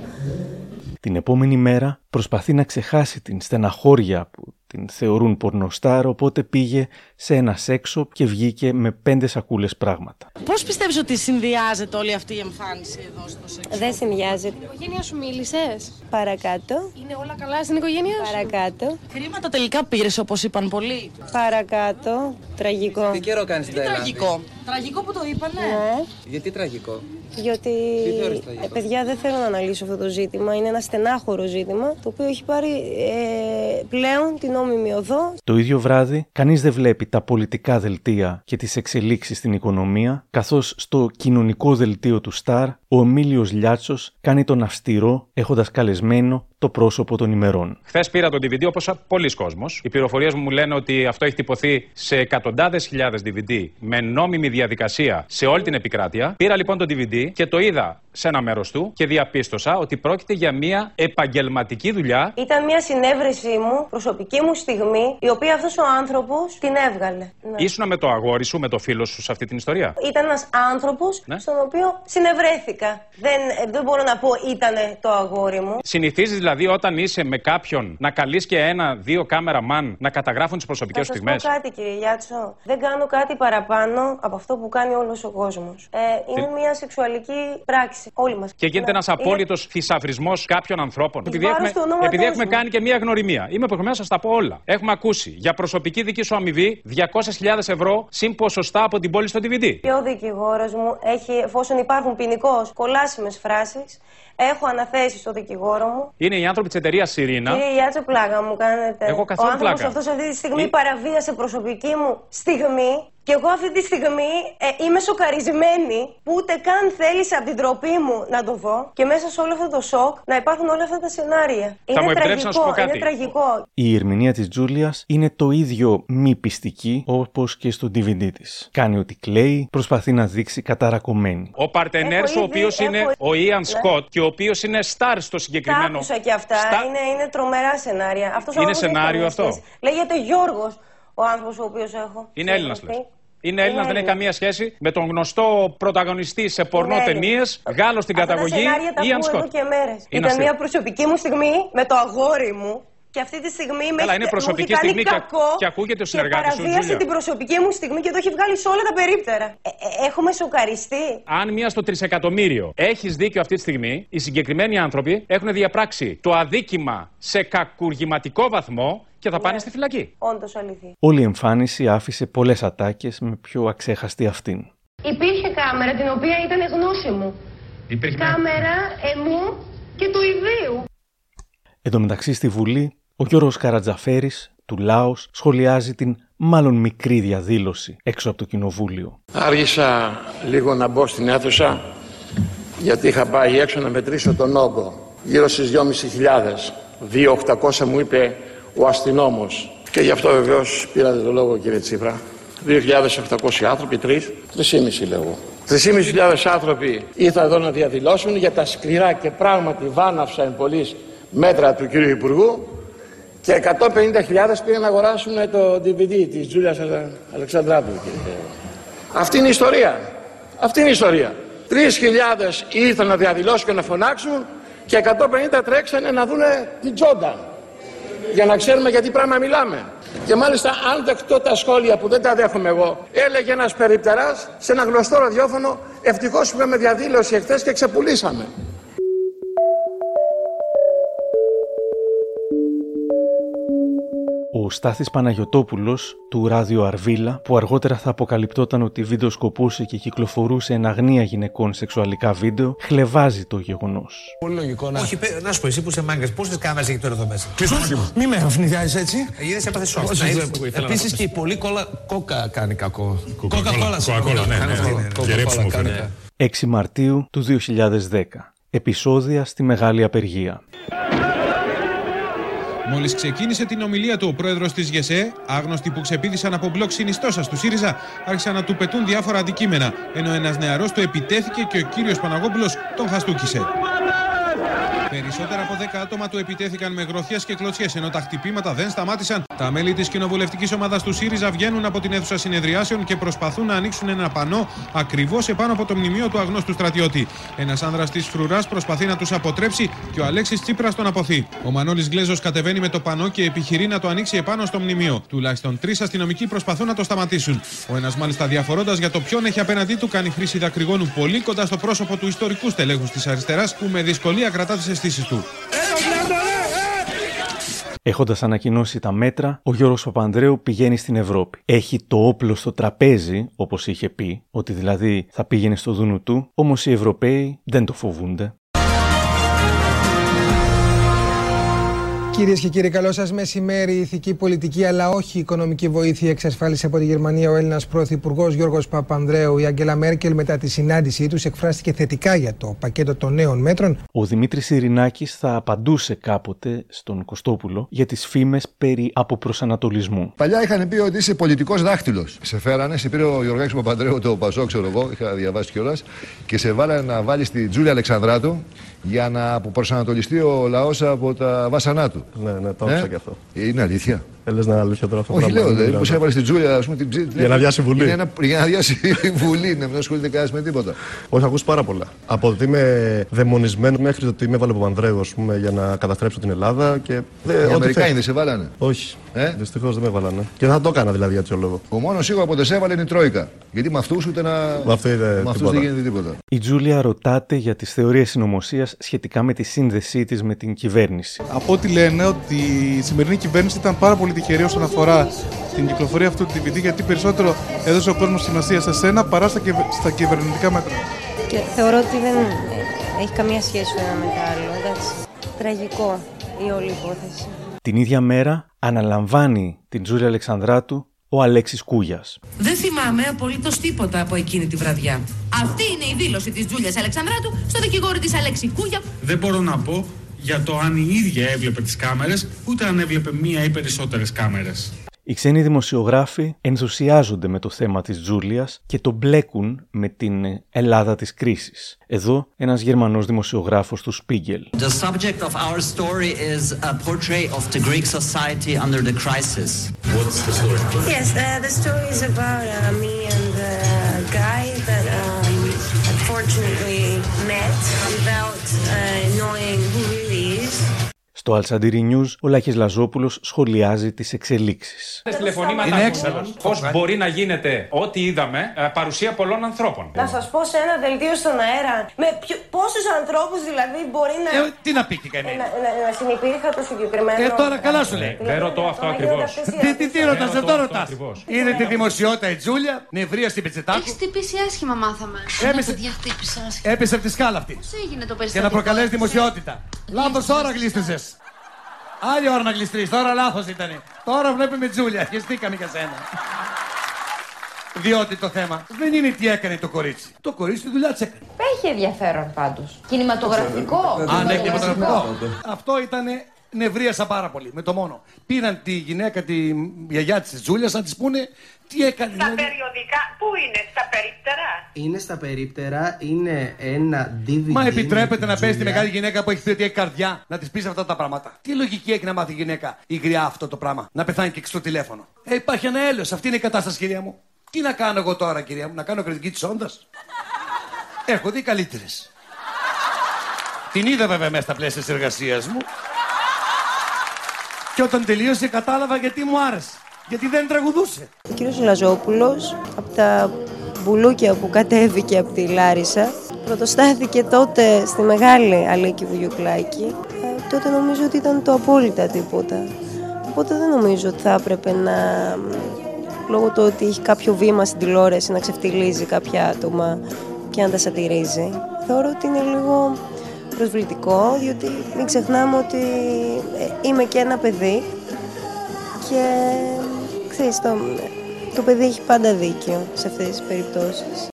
Την επόμενη μέρα προσπαθεί να ξεχάσει την στεναχώρια που την θεωρούν πορνοστάρ, οπότε πήγε σε ένα σέξο και βγήκε με πέντε σακούλες πράγματα. Πώς πιστεύεις ότι συνδυάζεται όλη αυτή η εμφάνιση εδώ στο σεξ. Δεν συνδυάζεται. Η οικογένεια σου μίλησες; Παρακάτω. Είναι όλα καλά στην οικογένεια σου; Παρακάτω. Χρήματα τελικά πήρες όπως είπαν πολλοί. Παρακάτω. Τραγικό. Τι καιρό κάνεις στην Ταϊλάνδη; Τραγικό. Τραγικό που το είπανε. Ναι. Γιατί τραγικό; Διότι, Τι θεωρείς τραγικό; ε, παιδιά, δεν θέλω να αναλύσω αυτό το ζήτημα. Είναι ένα στενάχωρο ζήτημα, το οποίο έχει πάρει ε, πλέον την νόμιμη οδό. Το ίδιο βράδυ, κανείς δεν βλέπει τα πολιτικά δελτία και τις εξελίξεις στην οικονομία, καθώς στο κοινωνικό δελτίο του Σταρ, ο Εμίλιος Λιάτσος κάνει τον αυστηρό, έχοντας καλεσμένο το πρόσωπο των ημερών. Χθες πήρα τον DVD όπως πολλοί κόσμοι. Οι πληροφορίες μου λένε ότι αυτό έχει τυπωθεί σε εκατοντάδες χιλιάδες DVD με νόμιμη διαδικασία σε όλη την επικράτεια. Πήρα λοιπόν τον DVD και το είδα σε ένα μέρος του και διαπίστωσα ότι πρόκειται για μια επαγγελματική δουλειά. Ήταν μια συνέβρεσή μου, προσωπική μου στιγμή, η οποία αυτός ο άνθρωπος την έβγαλε. Ναι. Ήσουνα με το αγόρι σου, με το φίλο σου σε αυτή την ιστορία; Ήταν ένας άνθρωπος Ναι. στον οποίο συνευρέθηκα. Δεν, ε, δεν μπορώ να πω ήταν το αγόρι μου. Συνηθίζεις δηλαδή όταν είσαι με κάποιον να καλείς και ένα-δύο κάμεραμαν να καταγράφουν τις προσωπικές Θα σου σας στιγμές; πω κάτι κύριε Γιάτσο. Δεν κάνω κάτι παραπάνω από αυτό που κάνει όλος ο κόσμος. Ε, είναι μια σεξουαλική πράξη. Όλοι μας. Και γίνεται Ναι. ένας απόλυτος θησαυρισμός κάποιων ανθρώπων. Επειδή βάρος έχουμε, του ονόματός επειδή έχουμε μου. κάνει και μία γνωριμία. Είμαι υποχρεωμένο να σας τα πω όλα. Έχουμε ακούσει για προσωπική δική σου αμοιβή 200.000 ευρώ συν ποσοστά από την πόλη στο DVD. Και ο δικηγόρος μου έχει, εφόσον υπάρχουν ποινικώς κολάσιμες φράσεις, έχω αναθέσει στο δικηγόρο μου. Είναι οι άνθρωποι της εταιρείας Σιρήνα. Κύριε Γιάτσο, πλάκα μου κάνετε. Εγώ καθόλου Ο άνθρωπος πλάκα. αυτός αυτή τη στιγμή Ε- παραβίασε προσωπική μου στιγμή. Και εγώ αυτή τη στιγμή ε, είμαι σοκαρισμένη που ούτε καν θέλησε από την τροπή μου να το δω. Και μέσα σε όλο αυτό το σοκ να υπάρχουν όλα αυτά τα σενάρια. είναι μου επιτρέψεις τραγικό, να σου πω κάτι; είναι τραγικό. Η ερμηνεία της Τζούλιας είναι το ίδιο μη πιστική όπως και στο DVD της. Κάνει ότι κλαίει, προσπαθεί να δείξει καταρακωμένη. Ο παρτενέρ Έχω σου, ο ήδη- οποίος έχω- είναι ο Ιαν Ναι. Σκοτ και ο οποίος είναι star στο Τα συγκεκριμένο. άκουσα και αυτά. Στα- Είναι, είναι τρομερά σενάρια. Αυτός ο Είναι άνθρωπος δεν έχει σενάριο καμία αυτό; σχέση. Λέγεται Γιώργος ο άνθρωπος ο οποίος έχω. Είναι Έλληνας, συνεργαστεί. λες. Είναι Έλληνας, δεν έχει Έλληνας. καμία σχέση με τον γνωστό πρωταγωνιστή σε πορνό Είναι ταινίες, Γάλλος στην Αυτά τα καταγωγή, σενάρια τα Ιαν ακούω εδώ Σκοτ. και μέρες. Είναι Ήταν αστείο. μια προσωπική μου στιγμή με το αγόρι μου. Και αυτή τη στιγμή με Καλά, έχει- είναι μου προσωπική έχει κάνει στιγμή και- κακό και ακούγεται ο και συνεργάτης σου, παραβίασε Τζούλια. την προσωπική μου στιγμή και το έχει βγάλει σε όλα τα περίπτερα. Ε, ε, έχουμε σοκαριστεί. Αν μία στο τρισεκατομμύριο έχεις δίκιο αυτή τη στιγμή, οι συγκεκριμένοι άνθρωποι έχουν διαπράξει το αδίκημα σε κακουργηματικό βαθμό και θα πάνε στη φυλακή. Όντως αλήθεια. Όλη η εμφάνιση άφησε πολλές ατάκες με πιο αξέχαστη αυτήν. Υπήρχε κάμερα την οποία ήταν γνώση μου. Υπήρχε Κάμερα εμού και του ιδίου. Εν τω μεταξύ στη Βουλή, ο Γιώργος Καρατζαφέρης του Λάος σχολιάζει την μάλλον μικρή διαδήλωση έξω από το κοινοβούλιο. Άργησα λίγο να μπω στην αίθουσα γιατί είχα πάει έξω να μετρήσω τον όγκο. Γύρω στις 2.500. 2.800 μου είπε ο αστυνόμος. Και γι' αυτό βεβαίως πήρατε το λόγο κύριε Τσίπρα. 2.800 άνθρωποι, τρεις, 3.500 λέγω. 3.500 άνθρωποι ήρθαν εδώ να διαδηλώσουν για τα σκληρά και πράγματι βάναυσα εν πολλής μέτρα του κύριου Υπουργού και 150.000 πήγαν να αγοράσουν το DVD της Τζούλιας Αλεξανδράτου. Κύριε. Αυτή είναι η ιστορία. Αυτή είναι η ιστορία. 3.000 ήρθαν να διαδηλώσουν και να φωνάξουν και 150 τρέξανε να δούνε την Τζόντα. Για να ξέρουμε για τι πράγμα μιλάμε. Και μάλιστα αν δεχτώ τα σχόλια που δεν τα δέχομαι εγώ, έλεγε ένας περιπτεράς σε ένα γνωστό ραδιόφωνο ευτυχώς που είχαμε διαδήλωση εχθές και ξεπουλήσαμε. Στάθης Παναγιωτόπουλος του Ράδιο Αρβίλα, που αργότερα θα αποκαλυπτόταν ότι βιντεοσκοπούσε και κυκλοφορούσε εν αγνία γυναικών σεξουαλικά βίντεο, χλεβάζει το γεγονός. Πολύ λογικό να. Όχι, παι- να σου πω, εσύ που είσαι μάγκας, πόσες κάμερες έχει τώρα εδώ μέσα; Μη με αφνιδιάζει έτσι. Είδε έπαθε σοκ. Όχι, Να, δεν- ήθελα να Επίσης το και η πολύ κόλλα κόκα κάνει κακό. Κόκα-κόλλα. Coca-Cola, συγγνώμη, ναι, κάνει ναι, αυτό. ναι, ναι. Coca-Cola Γερέψιμο κάνει φαίνεται. κακό. 6 Μαρτίου του 2010. Επισόδια στη Μεγάλη Απεργία. Μόλις ξεκίνησε την ομιλία του ο πρόεδρος της ΓΕΣΕ, άγνωστοι που ξεπίδησαν από μπλοκ συνιστόσα του ΣΥΡΙΖΑ, άρχισαν να του πετούν διάφορα αντικείμενα. Ενώ ένας νεαρός του επιτέθηκε και ο κύριος Παναγόπουλος τον χαστούκισε. Περισσότερα από 10 άτομα του επιτέθηκαν με γροθιές και κλωτσιές, ενώ τα χτυπήματα δεν σταμάτησαν. Τα μέλη της κοινοβουλευτικής ομάδας του ΣΥΡΙΖΑ βγαίνουν από την αίθουσα συνεδριάσεων και προσπαθούν να ανοίξουν ένα πανό ακριβώς επάνω από το μνημείο του αγνώστου στρατιώτη. Ένας άνδρας της φρουράς προσπαθεί να τους αποτρέψει και ο Αλέξης Τσίπρας τον αποθεί. Ο Μανώλης Γκλέζος κατεβαίνει με το πανό και επιχειρεί να το ανοίξει επάνω στο μνημείο. Τουλάχιστον τρεις αστυνομικοί προσπαθούν να το σταματήσουν. Ο ένας μάλιστα διαφορώντας για το ποιον έχει απέναντί του κάνει χρήση δακρυγόνου πολύ κοντά στο πρόσωπο του ιστορικού στελέχους της αριστεράς που με δυσκολία κρατά τι αισθήσεις του. Έχοντας ανακοινώσει τα μέτρα, ο Γιώργος Παπανδρέου πηγαίνει στην Ευρώπη. Έχει το όπλο στο τραπέζι, όπως είχε πει, ότι δηλαδή θα πήγαινε στο δούνου του, όμως οι Ευρωπαίοι δεν το φοβούνται. Κυρίες και κύριοι, καλό σας μεσημέρι. Ηθική πολιτική, αλλά όχι οικονομική βοήθεια εξασφάλισε από τη Γερμανία ο Έλληνας Πρωθυπουργός Γιώργος Παπανδρέου. Η Αγγέλα Μέρκελ, μετά τη συνάντησή τους, εκφράστηκε θετικά για το πακέτο των νέων μέτρων. Ο Δημήτρης Ειρηνάκης θα απαντούσε κάποτε στον Κωστόπουλο για τις φήμες περί αποπροσανατολισμού. Παλιά είχαν πει ότι είσαι πολιτικός δάχτυλος. Σε φέρανε, σε πήρε ο Γιώργο Παπανδρέου το Πασό, ξέρω εγώ, είχα διαβάσει κιόλας, και σε βάλανε να βάλεις τη Τζούλια Αλεξανδράτου για να αποπροσανατολιστεί ο λαός από τα βάσανά του. Ναι, ναι, το άκουσα και αυτό. Είναι αλήθεια. Ε, λες να είναι αλήθεια τώρα αυτό. Όχι, λέω, δηλαδή, δηλαδή. πώ έβαλες την Τζούλια, ας πούμε. Την... Για να διάσει βουλή. Είναι ένα... Για να διάσει βουλή, ναι, δεν ασχολείται κανένας με τίποτα. Όχι, ακούσει πάρα πολλά. Από ότι είμαι δαιμονισμένος μέχρι το ότι με έβαλε ο Παπανδρέου ας πούμε, για να καταστρέψω την Ελλάδα. Και... Οι Αμερικάνοι δεν σε βάλανε; Όχι. Ε; Δυστυχώς δεν με έβαλανε. Και θα το έκανα δηλαδή για τέτοιο λόγο. Ο μόνος σίγουρο που δεν σε έβαλε είναι η Τρόικα. Γιατί με αυτούς ούτε να. Με αυτούς δεν γίνεται τίποτα. Η Τζούλια ρωτάται για τις θεωρίες συνωμοσίας σχετικά με τη σύνδεσή της με την κυβέρνηση. Από ό,τι λένε ότι η σημερινή κυβέρνηση ήταν πάρα πολύ τυχερή όσον αφορά την κυκλοφορία αυτού του DVD γιατί περισσότερο έδωσε ο κόσμος σημασία σε σένα παρά στα, κυβε... στα κυβερνητικά μέτρα. Και θεωρώ ότι δεν έχει καμία σχέση το ένα με το άλλο. Εντάξει. Τραγικό η όλη υπόθεση. Την ίδια μέρα αναλαμβάνει την Τζούλια Αλεξανδράτου ο Αλέξης Κούγιας. Δεν θυμάμαι απολύτως τίποτα από εκείνη τη βραδιά. Αυτή είναι η δήλωση της Τζούλιας Αλεξανδράτου στο δικηγόρο της Αλέξη Κούγια. Δεν μπορώ να πω για το αν η ίδια έβλεπε τις κάμερες, ούτε αν έβλεπε μία ή περισσότερες κάμερες. Οι ξένοι δημοσιογράφοι ενθουσιάζονται με το θέμα της Τζούλιας και το μπλέκουν με την Ελλάδα της κρίσης. Εδώ ένας Γερμανός δημοσιογράφος του Spiegel. The subject of our story is a portrait of the Greek society under the crisis. What's the story? Yes, uh, the story is about uh, me and the guy that um, unfortunately met without uh, knowing who he is. Στο Αλσαντήρι News, ο Λάκης Λαζόπουλος σχολιάζει τις εξελίξεις. Τηλεφωνήματα Πώς μπορεί να γίνεται ό,τι είδαμε ε, παρουσία πολλών ανθρώπων. Να σας πω σε ένα δελτίο στον αέρα, με ποιο, πόσους ανθρώπους δηλαδή μπορεί να... Ε, τι να πει και κανένα. Να, να, να συνυπήρχα το συγκεκριμένο... Ε, τώρα καλά σου λέει. Δεν ρωτώ αυτό ακριβώς. Τι, τι, τι ρωτάς, δεν το ρωτάς. Είδε τη δημοσιότητα η Τζούλια, νευρία στην πετσετάκου. Έχεις χτυπήσει άσχημα μάθαμε. Έπεσε- Να παιδιά χτύπησε άσχημα. Έπεσε από τη σκάλα αυτή. Πώς έγινε το Για περιστατικό. να προκαλέσει δημοσιότητα. Λάθος ώρα γλίστρισες. Άλλη ώρα να γλιστρείς, τώρα λάθος ήταν. Τώρα βλέπουμε Τζούλια, χεστήκαμε για σένα. Διότι το θέμα δεν είναι τι έκανε το κορίτσι. Το κορίτσι τη δουλειά της έκανε. Έχει ενδιαφέρον πάντως. Κινηματογραφικό. Α, ναι, κινηματογραφικό. Αυτό ήταν νευρίασα πάρα πολύ. Με το μόνο. Πήραν τη γυναίκα, τη γιαγιά της Τζούλια, να της πούνε τι έκανε. Στα δηλαδή. περιοδικά, πού είναι, στα περίπτερα; Είναι στα περίπτερα, είναι ένα DVD. Μα επιτρέπεται με να την πέσει τη Τζούλια. μεγάλη γυναίκα που έχει πει ότι έχει καρδιά να της πει αυτά τα πράγματα. Τι λογική έχει να μάθει η γυναίκα η γριά αυτό το πράγμα. Να πεθάνει και στο τηλέφωνο; Ε, υπάρχει ένα έλεος. Αυτή είναι η κατάσταση, κυρία μου. Τι να κάνω εγώ τώρα, κυρία μου, να κάνω κριτική της όντας; Έχω δει καλύτερες. Την είδα βέβαια μέσα στα πλαίσια της εργασίας μου. Και όταν τελείωσε κατάλαβα γιατί μου άρεσε. Γιατί δεν τραγουδούσε. Ο κύριος Λαζόπουλος, από τα μπουλούκια που κατέβηκε από τη Λάρισα, πρωτοστάθηκε τότε στη μεγάλη Αλίκη Βουγιουκλάκη. Ε, τότε νομίζω ότι ήταν το απόλυτα τίποτα. Οπότε δεν νομίζω ότι θα έπρεπε να, λόγω του ότι έχει κάποιο βήμα στην τηλεόραση, να ξεφτιλίζει κάποια άτομα και να τα σατυρίζει. Θεωρώ ότι είναι λίγο προσβλητικό, διότι μην ξεχνάμε ότι ε, είμαι και ένα παιδί και ξέρεις, το, το παιδί έχει πάντα δίκιο σε αυτές τις περιπτώσεις.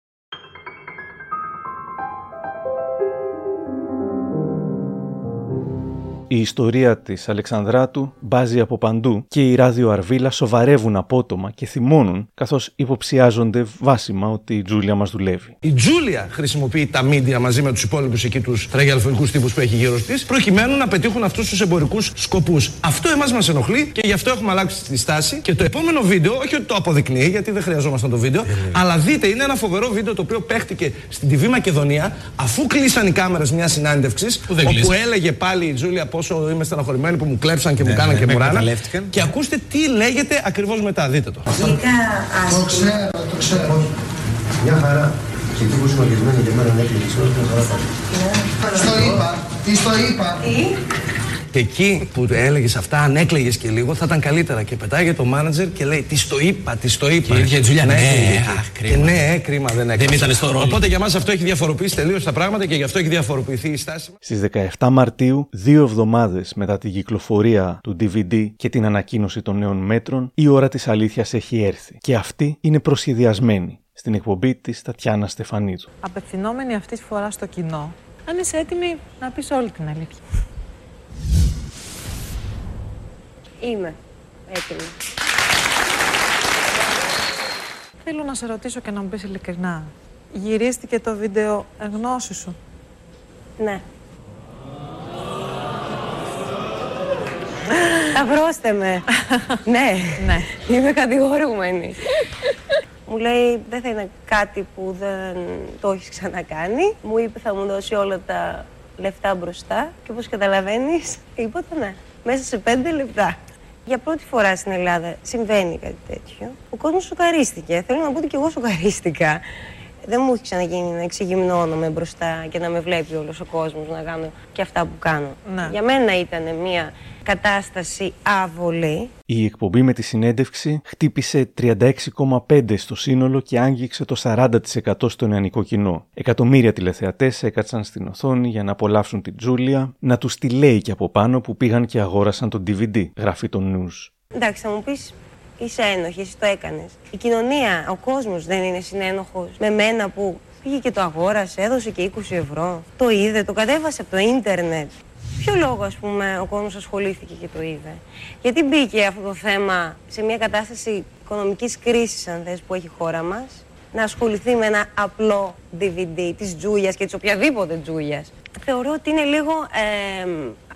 Η Η ιστορία της Αλεξανδράτου μπάζει από παντού και οι ράδιο Αρβίλα σοβαρεύουν απότομα και θυμώνουν καθώς υποψιάζονται βάσιμα ότι η Τζούλια μας δουλεύει. Η Τζούλια χρησιμοποιεί τα μίντια μαζί με τους υπόλοιπους εκεί τους τραγιαλφωνικού τύπους που έχει γύρω της, προκειμένου να πετύχουν αυτούς τους εμπορικούς σκοπούς. Αυτό εμάς μας ενοχλεί και γι' αυτό έχουμε αλλάξει τη στάση. Και το επόμενο βίντεο, όχι ότι το αποδεικνύει, γιατί δεν χρειαζόμασταν το βίντεο, αλλά δείτε, είναι ένα φοβερό βίντεο το οποίο παίχτηκε στην TV Μακεδονία, αφού κλείσαν οι κάμερες μια συνάντευξη, όπου κλείσαν. έλεγε πάλι η Τζούλια πόσο είμαι στεναχωρημένη που μου κλέψαν και μου Ναι, κάναν ναι, και με μου ράναν. εκμεταλλεύτηκαν. Και ακούστε τι λέγεται ακριβώς μετά. Δείτε το. Το ξέρω, το ξέρω. Μια χαρά. Και εκεί που είσαι μαγισμένη και εμένα έκλειγε, όλα μια χαρά θα Στο είπα, τι στο είπα. Και εκεί που έλεγες αυτά, αν έκλαιγες και λίγο, θα ήταν καλύτερα. Και πετάγεται το μάνατζερ και λέει: Τις το είπα, τις το είπα. Και ήρθε η Τζουλιά, ναι, και- αχ, Και κρίμα. ναι, ε, κρίμα δεν έκανε. ήταν στο ρόλο. Οπότε για μας αυτό έχει διαφοροποιήσει τελείως τα πράγματα και γι' αυτό έχει διαφοροποιηθεί η στάση μας. Στις 17 Μαρτίου, δύο εβδομάδες μετά την κυκλοφορία του DVD και την ανακοίνωση των νέων μέτρων, η ώρα της αλήθειας έχει έρθει. Και αυτή είναι προσχεδιασμένη στην εκπομπή της Τατιάνα Στεφανίδου. απευθυνόμενη αυτή τη φορά στο κοινό, αν είσαι έτοιμη να πεις όλη την αλήθεια. Είμαι έτοιμη. Θέλω να σε ρωτήσω και να μου πεις ειλικρινά. Γυρίστηκε το βίντεο εν γνώση σου; Ναι. Σταυρώστε με. ναι. ναι. Είμαι κατηγορούμενη. Μου λέει δεν θα είναι κάτι που δεν το έχεις ξανακάνει. Μου είπε θα μου δώσει όλα τα λεφτά μπροστά και όπως καταλαβαίνεις είπα το ναι. Μέσα σε πέντε λεπτά. Για πρώτη φορά στην Ελλάδα συμβαίνει κάτι τέτοιο. Ο κόσμος σοκαρίστηκε. Θέλω να πω ότι και εγώ σοκαρίστηκα. Δεν μου έχει ξαναγίνει να εξηγυμνώνομαι μπροστά και να με βλέπει όλος ο κόσμος να κάνω και αυτά που κάνω. Ναι. Για μένα ήταν μια κατάσταση άβολη. Η εκπομπή με τη συνέντευξη χτύπησε 36,5 στο σύνολο και άγγιξε το 40% στο νεανικό κοινό. Εκατομμύρια τηλεθεατές έκατσαν στην οθόνη για να απολαύσουν την Τζούλια, να τους τη λέει και από πάνω που πήγαν και αγόρασαν το DVD, γράφει το News. Εντάξει, θα μου πεις, είσαι ένοχη, εσύ το έκανες. Η κοινωνία, ο κόσμος δεν είναι συνένοχος με μένα που πήγε και το αγόρασε, έδωσε και 20 ευρώ. Το είδε, το κατέβασε από το ίντερνετ. Ποιο λόγο, ας πούμε, ο κόσμος ασχολήθηκε και το είδε; Γιατί μπήκε αυτό το θέμα σε μια κατάσταση οικονομικής κρίσης, αν θες, που έχει η χώρα μας, να ασχοληθεί με ένα απλό DVD της Τζούλια και της οποιαδήποτε Τζούλια. Θεωρώ ότι είναι λίγο ε,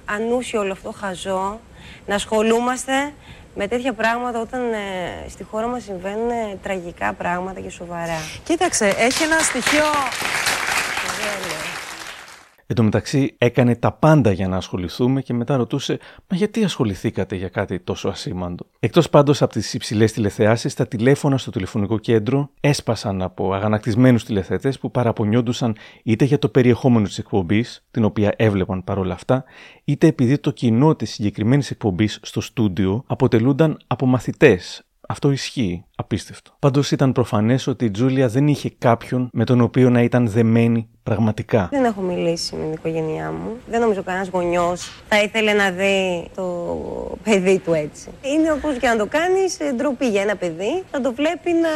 ανούσιο όλο αυτό, χαζό, να ασχολούμαστε με τέτοια πράγματα όταν ε, στη χώρα μας συμβαίνουν ε, τραγικά πράγματα και σοβαρά. Κοίταξε, έχει ένα στοιχείο... Εν τω μεταξύ έκανε τα πάντα για να ασχοληθούμε και μετά ρωτούσε «Μα γιατί ασχοληθήκατε για κάτι τόσο ασήμαντο». Εκτός πάντως από τις υψηλές τηλεθεάσεις, τα τηλέφωνα στο τηλεφωνικό κέντρο έσπασαν από αγανακτισμένους τηλεθεατές που παραπονιόντουσαν είτε για το περιεχόμενο της εκπομπής, την οποία έβλεπαν παρόλα αυτά, είτε επειδή το κοινό της συγκεκριμένης εκπομπής στο στούντιο αποτελούνταν από μαθητές, αυτό ισχύει. Απίστευτο. Πάντως ήταν προφανές ότι η Τζούλια δεν είχε κάποιον με τον οποίο να ήταν δεμένη πραγματικά. Δεν έχω μιλήσει με την οικογένειά μου. Δεν νομίζω κανένας γονιός θα ήθελε να δει το παιδί του έτσι. Είναι όπως και να το κάνεις, ντροπή για ένα παιδί να το βλέπει να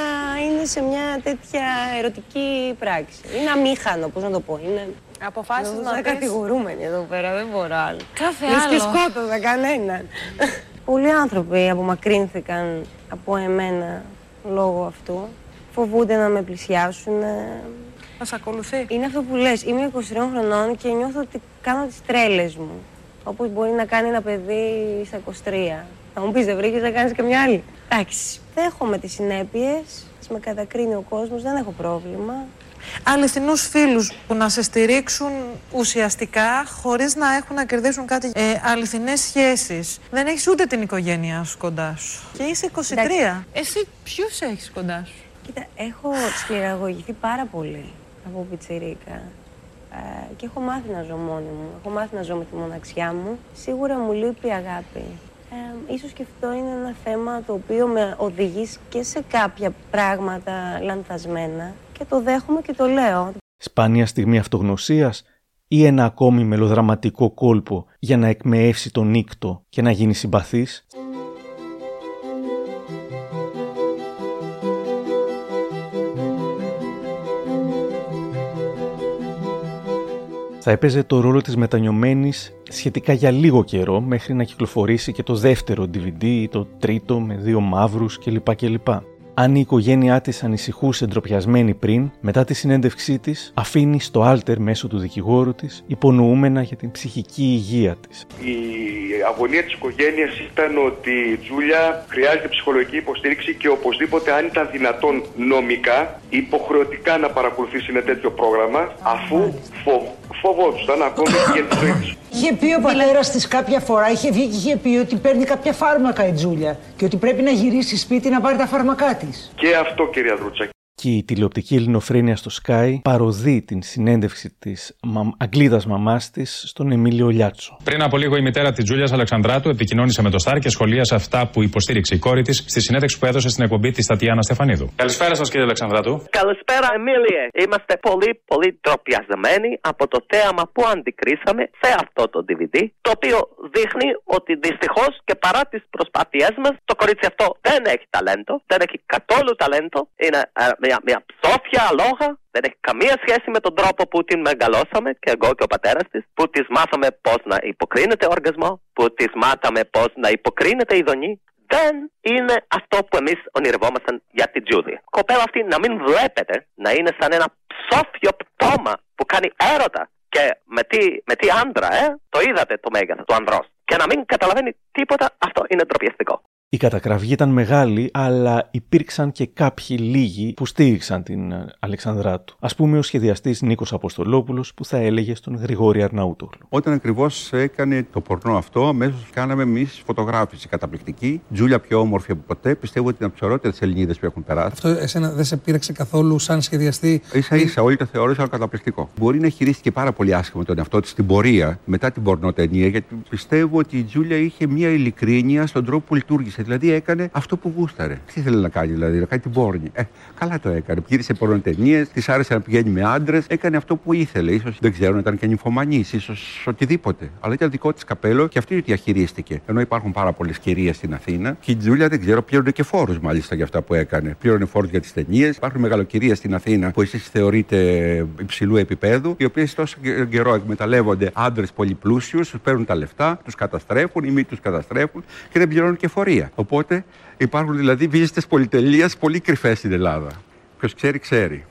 είναι σε μια τέτοια ερωτική πράξη. Είναι αμήχανο, πώς να το πω. Είναι Αποφάσεις Νομίζω να σαν πεις- κατηγορούμενοι εδώ πέρα, δεν μπορώ άλλο. Κάθε Λες και άλλο. σκότωσα κανέναν. Πολλοί άνθρωποι απομακρύνθηκαν από εμένα λόγω αυτού. Φοβούνται να με πλησιάσουν. Να σε ακολουθεί. Είναι αυτό που λες. Είμαι 23 χρονών και νιώθω ότι κάνω τις τρέλες μου. Όπως μπορεί να κάνει ένα παιδί στα 23. Θα μου πεις δεν βρήκες να κάνεις και μια άλλη. Εντάξει. Δέχομαι τις συνέπειες. Ας με κατακρίνει ο κόσμος. Δεν έχω πρόβλημα. Αληθινούς φίλους που να σε στηρίξουν ουσιαστικά χωρίς να έχουν να κερδίσουν κάτι. Ε, αληθινές σχέσεις. Δεν έχεις ούτε την οικογένειά σου κοντά σου. Και είσαι 23. Εντάξει. Εσύ ποιους έχεις κοντά σου; Κοίτα, έχω σκληραγωγηθεί πάρα πολύ από πιτσιρίκα. Ε, και έχω μάθει να ζω μόνη μου. Έχω μάθει να ζω με τη μοναξιά μου. Σίγουρα μου λείπει η αγάπη. Ε, ίσως και αυτό είναι ένα θέμα το οποίο με οδηγεί και σε κάποια πράγματα λανθασμένα. Και το δέχομαι και το λέω. Σπάνια στιγμή αυτογνωσίας ή ένα ακόμη μελοδραματικό κόλπο για να εκμεεύσει τον νύκτο και να γίνει συμπαθής; Θα έπαιζε το ρόλο της μετανιωμένης σχετικά για λίγο καιρό μέχρι να κυκλοφορήσει και το δεύτερο DVD ή το τρίτο με δύο μαύρους κλπ. κλπ. Αν η οικογένειά της ανησυχούσε ντροπιασμένη πριν, μετά τη συνέντευξή της, αφήνει στο άλτερ μέσω του δικηγόρου της υπονοούμενα για την ψυχική υγεία της. Η αγωνία της οικογένειας ήταν ότι η Τζούλια χρειάζεται ψυχολογική υποστήριξη και οπωσδήποτε, αν ήταν δυνατόν νομικά, υποχρεωτικά να παρακολουθήσει ένα τέτοιο πρόγραμμα, αφού φοβ, φοβόντουσαν ακόμη και για τη ζωή της. Είχε πει ο πατέρας της κάποια φορά, είχε βγει και είχε πει ότι παίρνει κάποια φάρμακα η Τζούλια και ότι πρέπει να γυρίσει σπίτι να πάρει τα φάρμακά της. Και αυτό, κυρία Δρούτσα. Και η τηλεοπτική ελληνοφρένεια στο Sky παροδεί την συνέντευξη της Αγγλίδας μαμάς της στον Εμίλιο Λιάτσο. Πριν από λίγο η μητέρα της Τζούλιας Αλεξανδράτου επικοινώνησε με το Σταρ και σχολίασε αυτά που υποστήριξε η κόρη της στη συνέντευξη που έδωσε στην εκπομπή της Τατιάνα Στεφανίδου. Καλησπέρα σας, κύριε Αλεξανδράτου. Καλησπέρα, Εμίλιε. Είμαστε πολύ, πολύ ντροπιασμένοι από το θέαμα που αντικρίσαμε σε αυτό το DVD, το οποίο δείχνει ότι δυστυχώς και παρά τις προσπάθειές μας, το κορίτσι αυτό δεν έχει ταλέντο, δεν έχει καθόλου ταλέντο. Είναι ε, μια, μια ψόφια λόγα, δεν έχει καμία σχέση με τον τρόπο που την μεγαλώσαμε και εγώ και ο πατέρας της, που της μάθαμε πώς να υποκρίνεται οργασμό, που της μάθαμε πώς να υποκρίνεται ειδονή. Δεν είναι αυτό που εμείς ονειρευόμασταν για την Τζούλη. Κοπέλα αυτή να μην βλέπετε να είναι σαν ένα ψόφιο πτώμα που κάνει έρωτα και με τι, με τι άντρα, ε, το είδατε το μέγεθος του ανδρός. Και να μην καταλαβαίνει τίποτα, αυτό είναι ντροπιαστικό. Η κατακραυγή ήταν μεγάλη, αλλά υπήρξαν και κάποιοι λίγοι που στήριξαν την ε, Αλεξανδράτου. Α πούμε, ο σχεδιαστής Νίκος Αποστολόπουλος που θα έλεγε στον Γρηγόρη Αρναούτογλου. Όταν ακριβώς έκανε το πορνό αυτό, αμέσως κάναμε εμείς φωτογράφηση καταπληκτική. Τζούλια πιο όμορφη από ποτέ. Πιστεύω ότι είναι από τις ωραιότερες Ελληνίδες που έχουν περάσει. Αυτό εσένα δεν σε πείραξε καθόλου σαν σχεδιαστή; σα ίσα, όλοι το θεώρησαν καταπληκτικό. Μπορεί να χειρίστηκε πάρα πολύ άσχημα τον εαυτό της στην πορεία μετά την πορνοτενία, γιατί πιστεύω ότι η Τζούλια είχε μια ειλικρίνεια στον τρόπο που λειτουργήσε. Δηλαδή έκανε αυτό που γούσταρε. Τι ήθελε να κάνει, δηλαδή, να κάνει την πόρνη. Ε, καλά το έκανε. Γύρισε πορνοτενίες, της άρεσε να πηγαίνει με άντρες, έκανε αυτό που ήθελε. σω δεν ξέρω, ήταν και νυμφωμανής, ίσως οτιδήποτε. Αλλά ήταν δικό της καπέλο και αυτή διαχειρίστηκε. Ενώ υπάρχουν πάρα πολλές κυρίες στην Αθήνα και η Τζούλια δεν ξέρω, πλήρωνε και φόρους μάλιστα για αυτά που έκανε. Πλήρωνε φόρους για τις ταινίες. Υπάρχουν μεγαλοκυρίες στην Αθήνα που εσείς θεωρείτε υψηλού επίπεδου, οι οποίες τόσο καιρό εκμεταλλεύονται άντρες πολυπλούσιους, τους παίρνουν τα λεφτά, τους καταστρέφουν ή μη τους καταστρέφουν και δεν πληρώνουν και φορεία. Οπότε υπάρχουν δηλαδή βίζετες πολυτελείας πολύ κρυφές στην Ελλάδα. Ποιος ξέρει, ξέρει.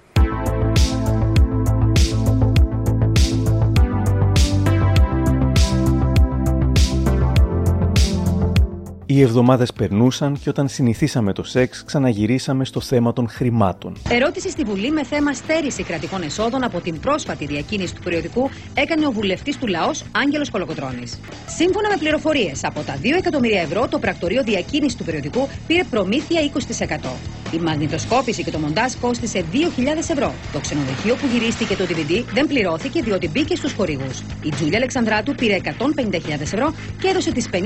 Οι εβδομάδες περνούσαν και όταν συνηθίσαμε το σεξ, ξαναγυρίσαμε στο θέμα των χρημάτων. Ερώτηση στη Βουλή με θέμα στέρηση κρατικών εσόδων από την πρόσφατη διακίνηση του περιοδικού έκανε ο βουλευτής του Λαός Άγγελος Κολοκοτρόνη. Σύμφωνα με πληροφορίες, από τα 2 εκατομμύρια ευρώ το πρακτορείο διακίνησης του περιοδικού πήρε προμήθεια 20%. Η μαγνητοσκόπηση και το μοντάζ κόστησε 2.000 ευρώ. Το ξενοδοχείο που γυρίστηκε το DVD δεν πληρώθηκε διότι μπήκε στους χορηγούς. Η Τζούλια Αλεξανδράτου πήρε 150.000 ευρώ και έδωσε τις 50.000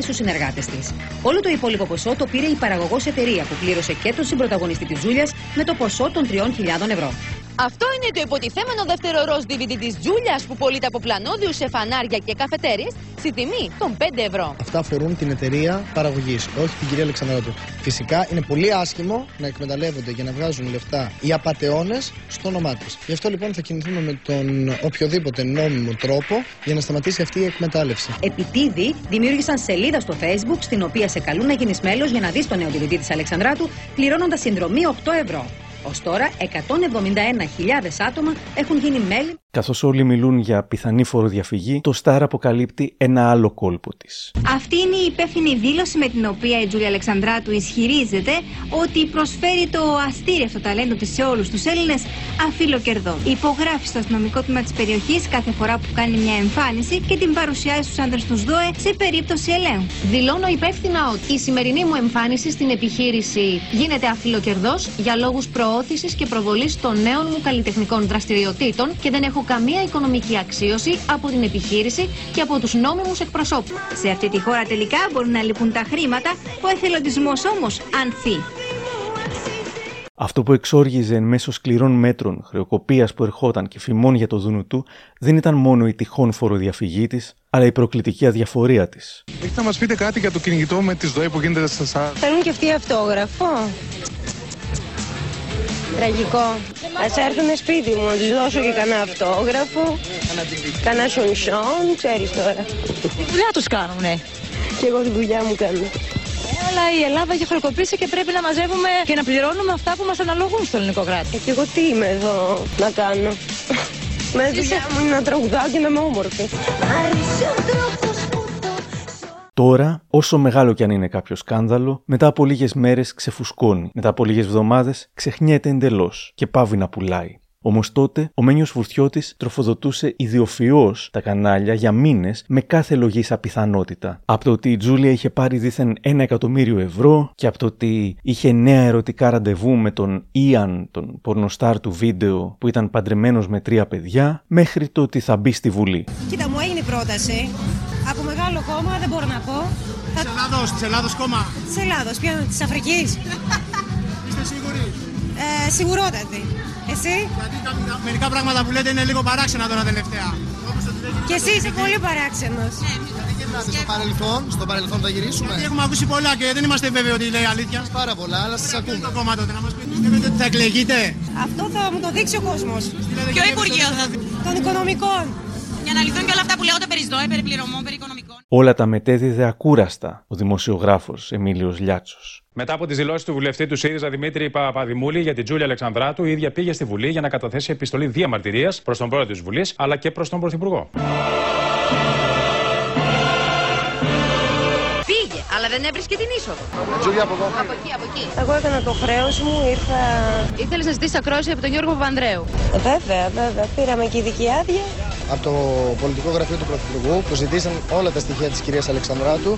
στους συνεργάτες της. Όλο το υπόλοιπο ποσό το πήρε η παραγωγός εταιρεία που πλήρωσε και τον συμπροταγωνιστή της Τζούλιας με το ποσό των 3.000 ευρώ. Αυτό είναι το υποτιθέμενο δεύτερο ροζ DVD της Τζούλιας που πωλείται από πλανόδιου σε φανάρια και καφετέρειες στη τιμή των 5 ευρώ. Αυτά αφορούν την εταιρεία παραγωγής, όχι την κυρία Αλεξανδράτου. Φυσικά είναι πολύ άσχημο να εκμεταλλεύονται για να βγάζουν λεφτά οι απαταιώνες στο όνομά τη. Γι' αυτό λοιπόν θα κινηθούμε με τον οποιοδήποτε νόμιμο τρόπο για να σταματήσει αυτή η εκμετάλλευση. Επιτίδη δημιούργησαν σελίδα στο Facebook στην οποία σε καλούν να γίνεις μέλος για να δεις το νέο DVD της Αλεξανδράτου πληρώνοντας συνδρομή 8 ευρώ. Ω τώρα, 171.000 άτομα έχουν γίνει μέλη. Καθώς όλοι μιλούν για πιθανή φοροδιαφυγή, το Σταρ αποκαλύπτει ένα άλλο κόλπο της. Αυτή είναι η υπεύθυνη δήλωση με την οποία η Τζούλια Αλεξανδράτου ισχυρίζεται ότι προσφέρει το αστήριευτο ταλέντο της σε όλους τους Έλληνες αφήλο κερδών. Υπογράφει στο αστυνομικό τμήμα της περιοχής κάθε φορά που κάνει μια εμφάνιση και την παρουσιάζει στους άντρε του ΔΟΕ σε περίπτωση ελέγχου. Δηλώνω υπεύθυνα ότι η σημερινή μου εμφάνιση στην επιχείρηση γίνεται αφιλοκερδός για λόγους προώθησης και προβολής των νέων μου καλλιτεχνικών δραστηριοτήτων και δεν έχω καμία οικονομική αξίωση από την επιχείρηση και από τους νόμιμους εκπροσώπους. Σε αυτή τη χώρα τελικά μπορούν να λείπουν τα χρήματα, ο εθελοντισμός όμως ανθεί. Αυτό που εξόργιζε εν μέσω σκληρών μέτρων, χρεοκοπίας που ερχόταν και φημών για το δούνου του, δεν ήταν μόνο η τυχόν φοροδιαφυγή της, αλλά η προκλητική αδιαφορία της. Έχετε να μας πείτε κάτι για το κυνηγητό με τις ΔΟΕ που γίνεται σε εσάς. Θέλουν και αυτοί αυτόγραφο. Τραγικό. Α έρθουν σπίτι μου, να τους δώσω και κανένα αυτόγραφο. Κανένα σονσόν, ξέρεις τώρα. Τι δουλειά τους κάνουνε. Και εγώ τη δουλειά μου κάνω. Ε, αλλά η Ελλάδα έχει χρεοκοπήσει και πρέπει να μαζεύουμε και να πληρώνουμε αυτά που μας αναλογούν στο ελληνικό κράτος. Ε, και εγώ τι είμαι εδώ να κάνω. Με δουλειά μου είναι να τραγουδάω και να είμαι όμορφη. Τώρα, όσο μεγάλο κι αν είναι κάποιο σκάνδαλο, μετά από λίγες μέρες ξεφουσκώνει. Μετά από λίγες εβδομάδε ξεχνιέται εντελώς και πάβει να πουλάει. Όμως τότε ο Μένιος Φουρτιώτης τροφοδοτούσε ιδιοφυώς τα κανάλια για μήνες με κάθε λογίσα πιθανότητα. Από το ότι η Τζούλια είχε πάρει δίθεν ένα εκατομμύριο ευρώ και από το ότι είχε νέα ερωτικά ραντεβού με τον Ιαν, τον πορνοστάρ του βίντεο που ήταν παντρεμένος με τρία παιδιά, μέχρι το ότι θα μπει στη Βουλή. Κοίτα, μου έγινε η πρόταση. Από μεγάλο κόμμα, δεν μπορώ να πω. Της Ελλάδος, της Ελλάδος κόμμα. Της Ελλάδος, ποια της Αφρικής. Είστε σίγουροι; Ε, σιγουρότατη. Εσύ; Γιατί κάποια- μερικά πράγματα που λέτε είναι λίγο παράξενα τώρα τελευταία. Όπως ότι δεν Και εσύ είσαι πολύ παράξενος. Στο παρελθόν, στο παρελθόν θα γυρίσουμε. Γιατί έχουμε ακούσει πολλά και δεν είμαστε βέβαιοι ότι λέει αλήθεια. Πάρα πολλά, αλλά σας ακούμε. Το κόμμα τότε να μας πείτε. Πιστεύετε ότι θα εκλεγείτε; Αυτό θα μου το δείξει ο κόσμος. Ποιο Υπουργείο θα Των οικονομικών. Για να λυθούν και όλα αυτά που λέγονται περί ΣΔΟΕ, περί πληρωμών, περί οικονομικών. Όλα τα μετέδιδε ακούραστα ο δημοσιογράφος Εμίλιος Λιάτσος. Μετά από τις δηλώσεις του βουλευτή του ΣΥΡΙΖΑ Δημήτρη Παπαδημούλη για την Τζούλια Αλεξανδράτου, η ίδια πήγε στη Βουλή για να καταθέσει επιστολή διαμαρτυρίας προς τον πρόεδρο της Βουλής αλλά και προς τον Πρωθυπουργό. Πήγε, αλλά δεν έβρισκε την είσοδο. Τζούλια από εδώ. Από εκεί, από εκεί. Εγώ έκανα το χρέος μου, ήρθα. Ήθελες να ζητήσεις ακρόαση από τον Γιώργο Παπανδρέου. Ε, Βέβαια, βέβαια. Πήραμε και ειδική άδεια. Από το πολιτικό γραφείο του Πρωθυπουργού που ζητήσαν όλα τα στοιχεία της κυρίας Αλεξανδράτου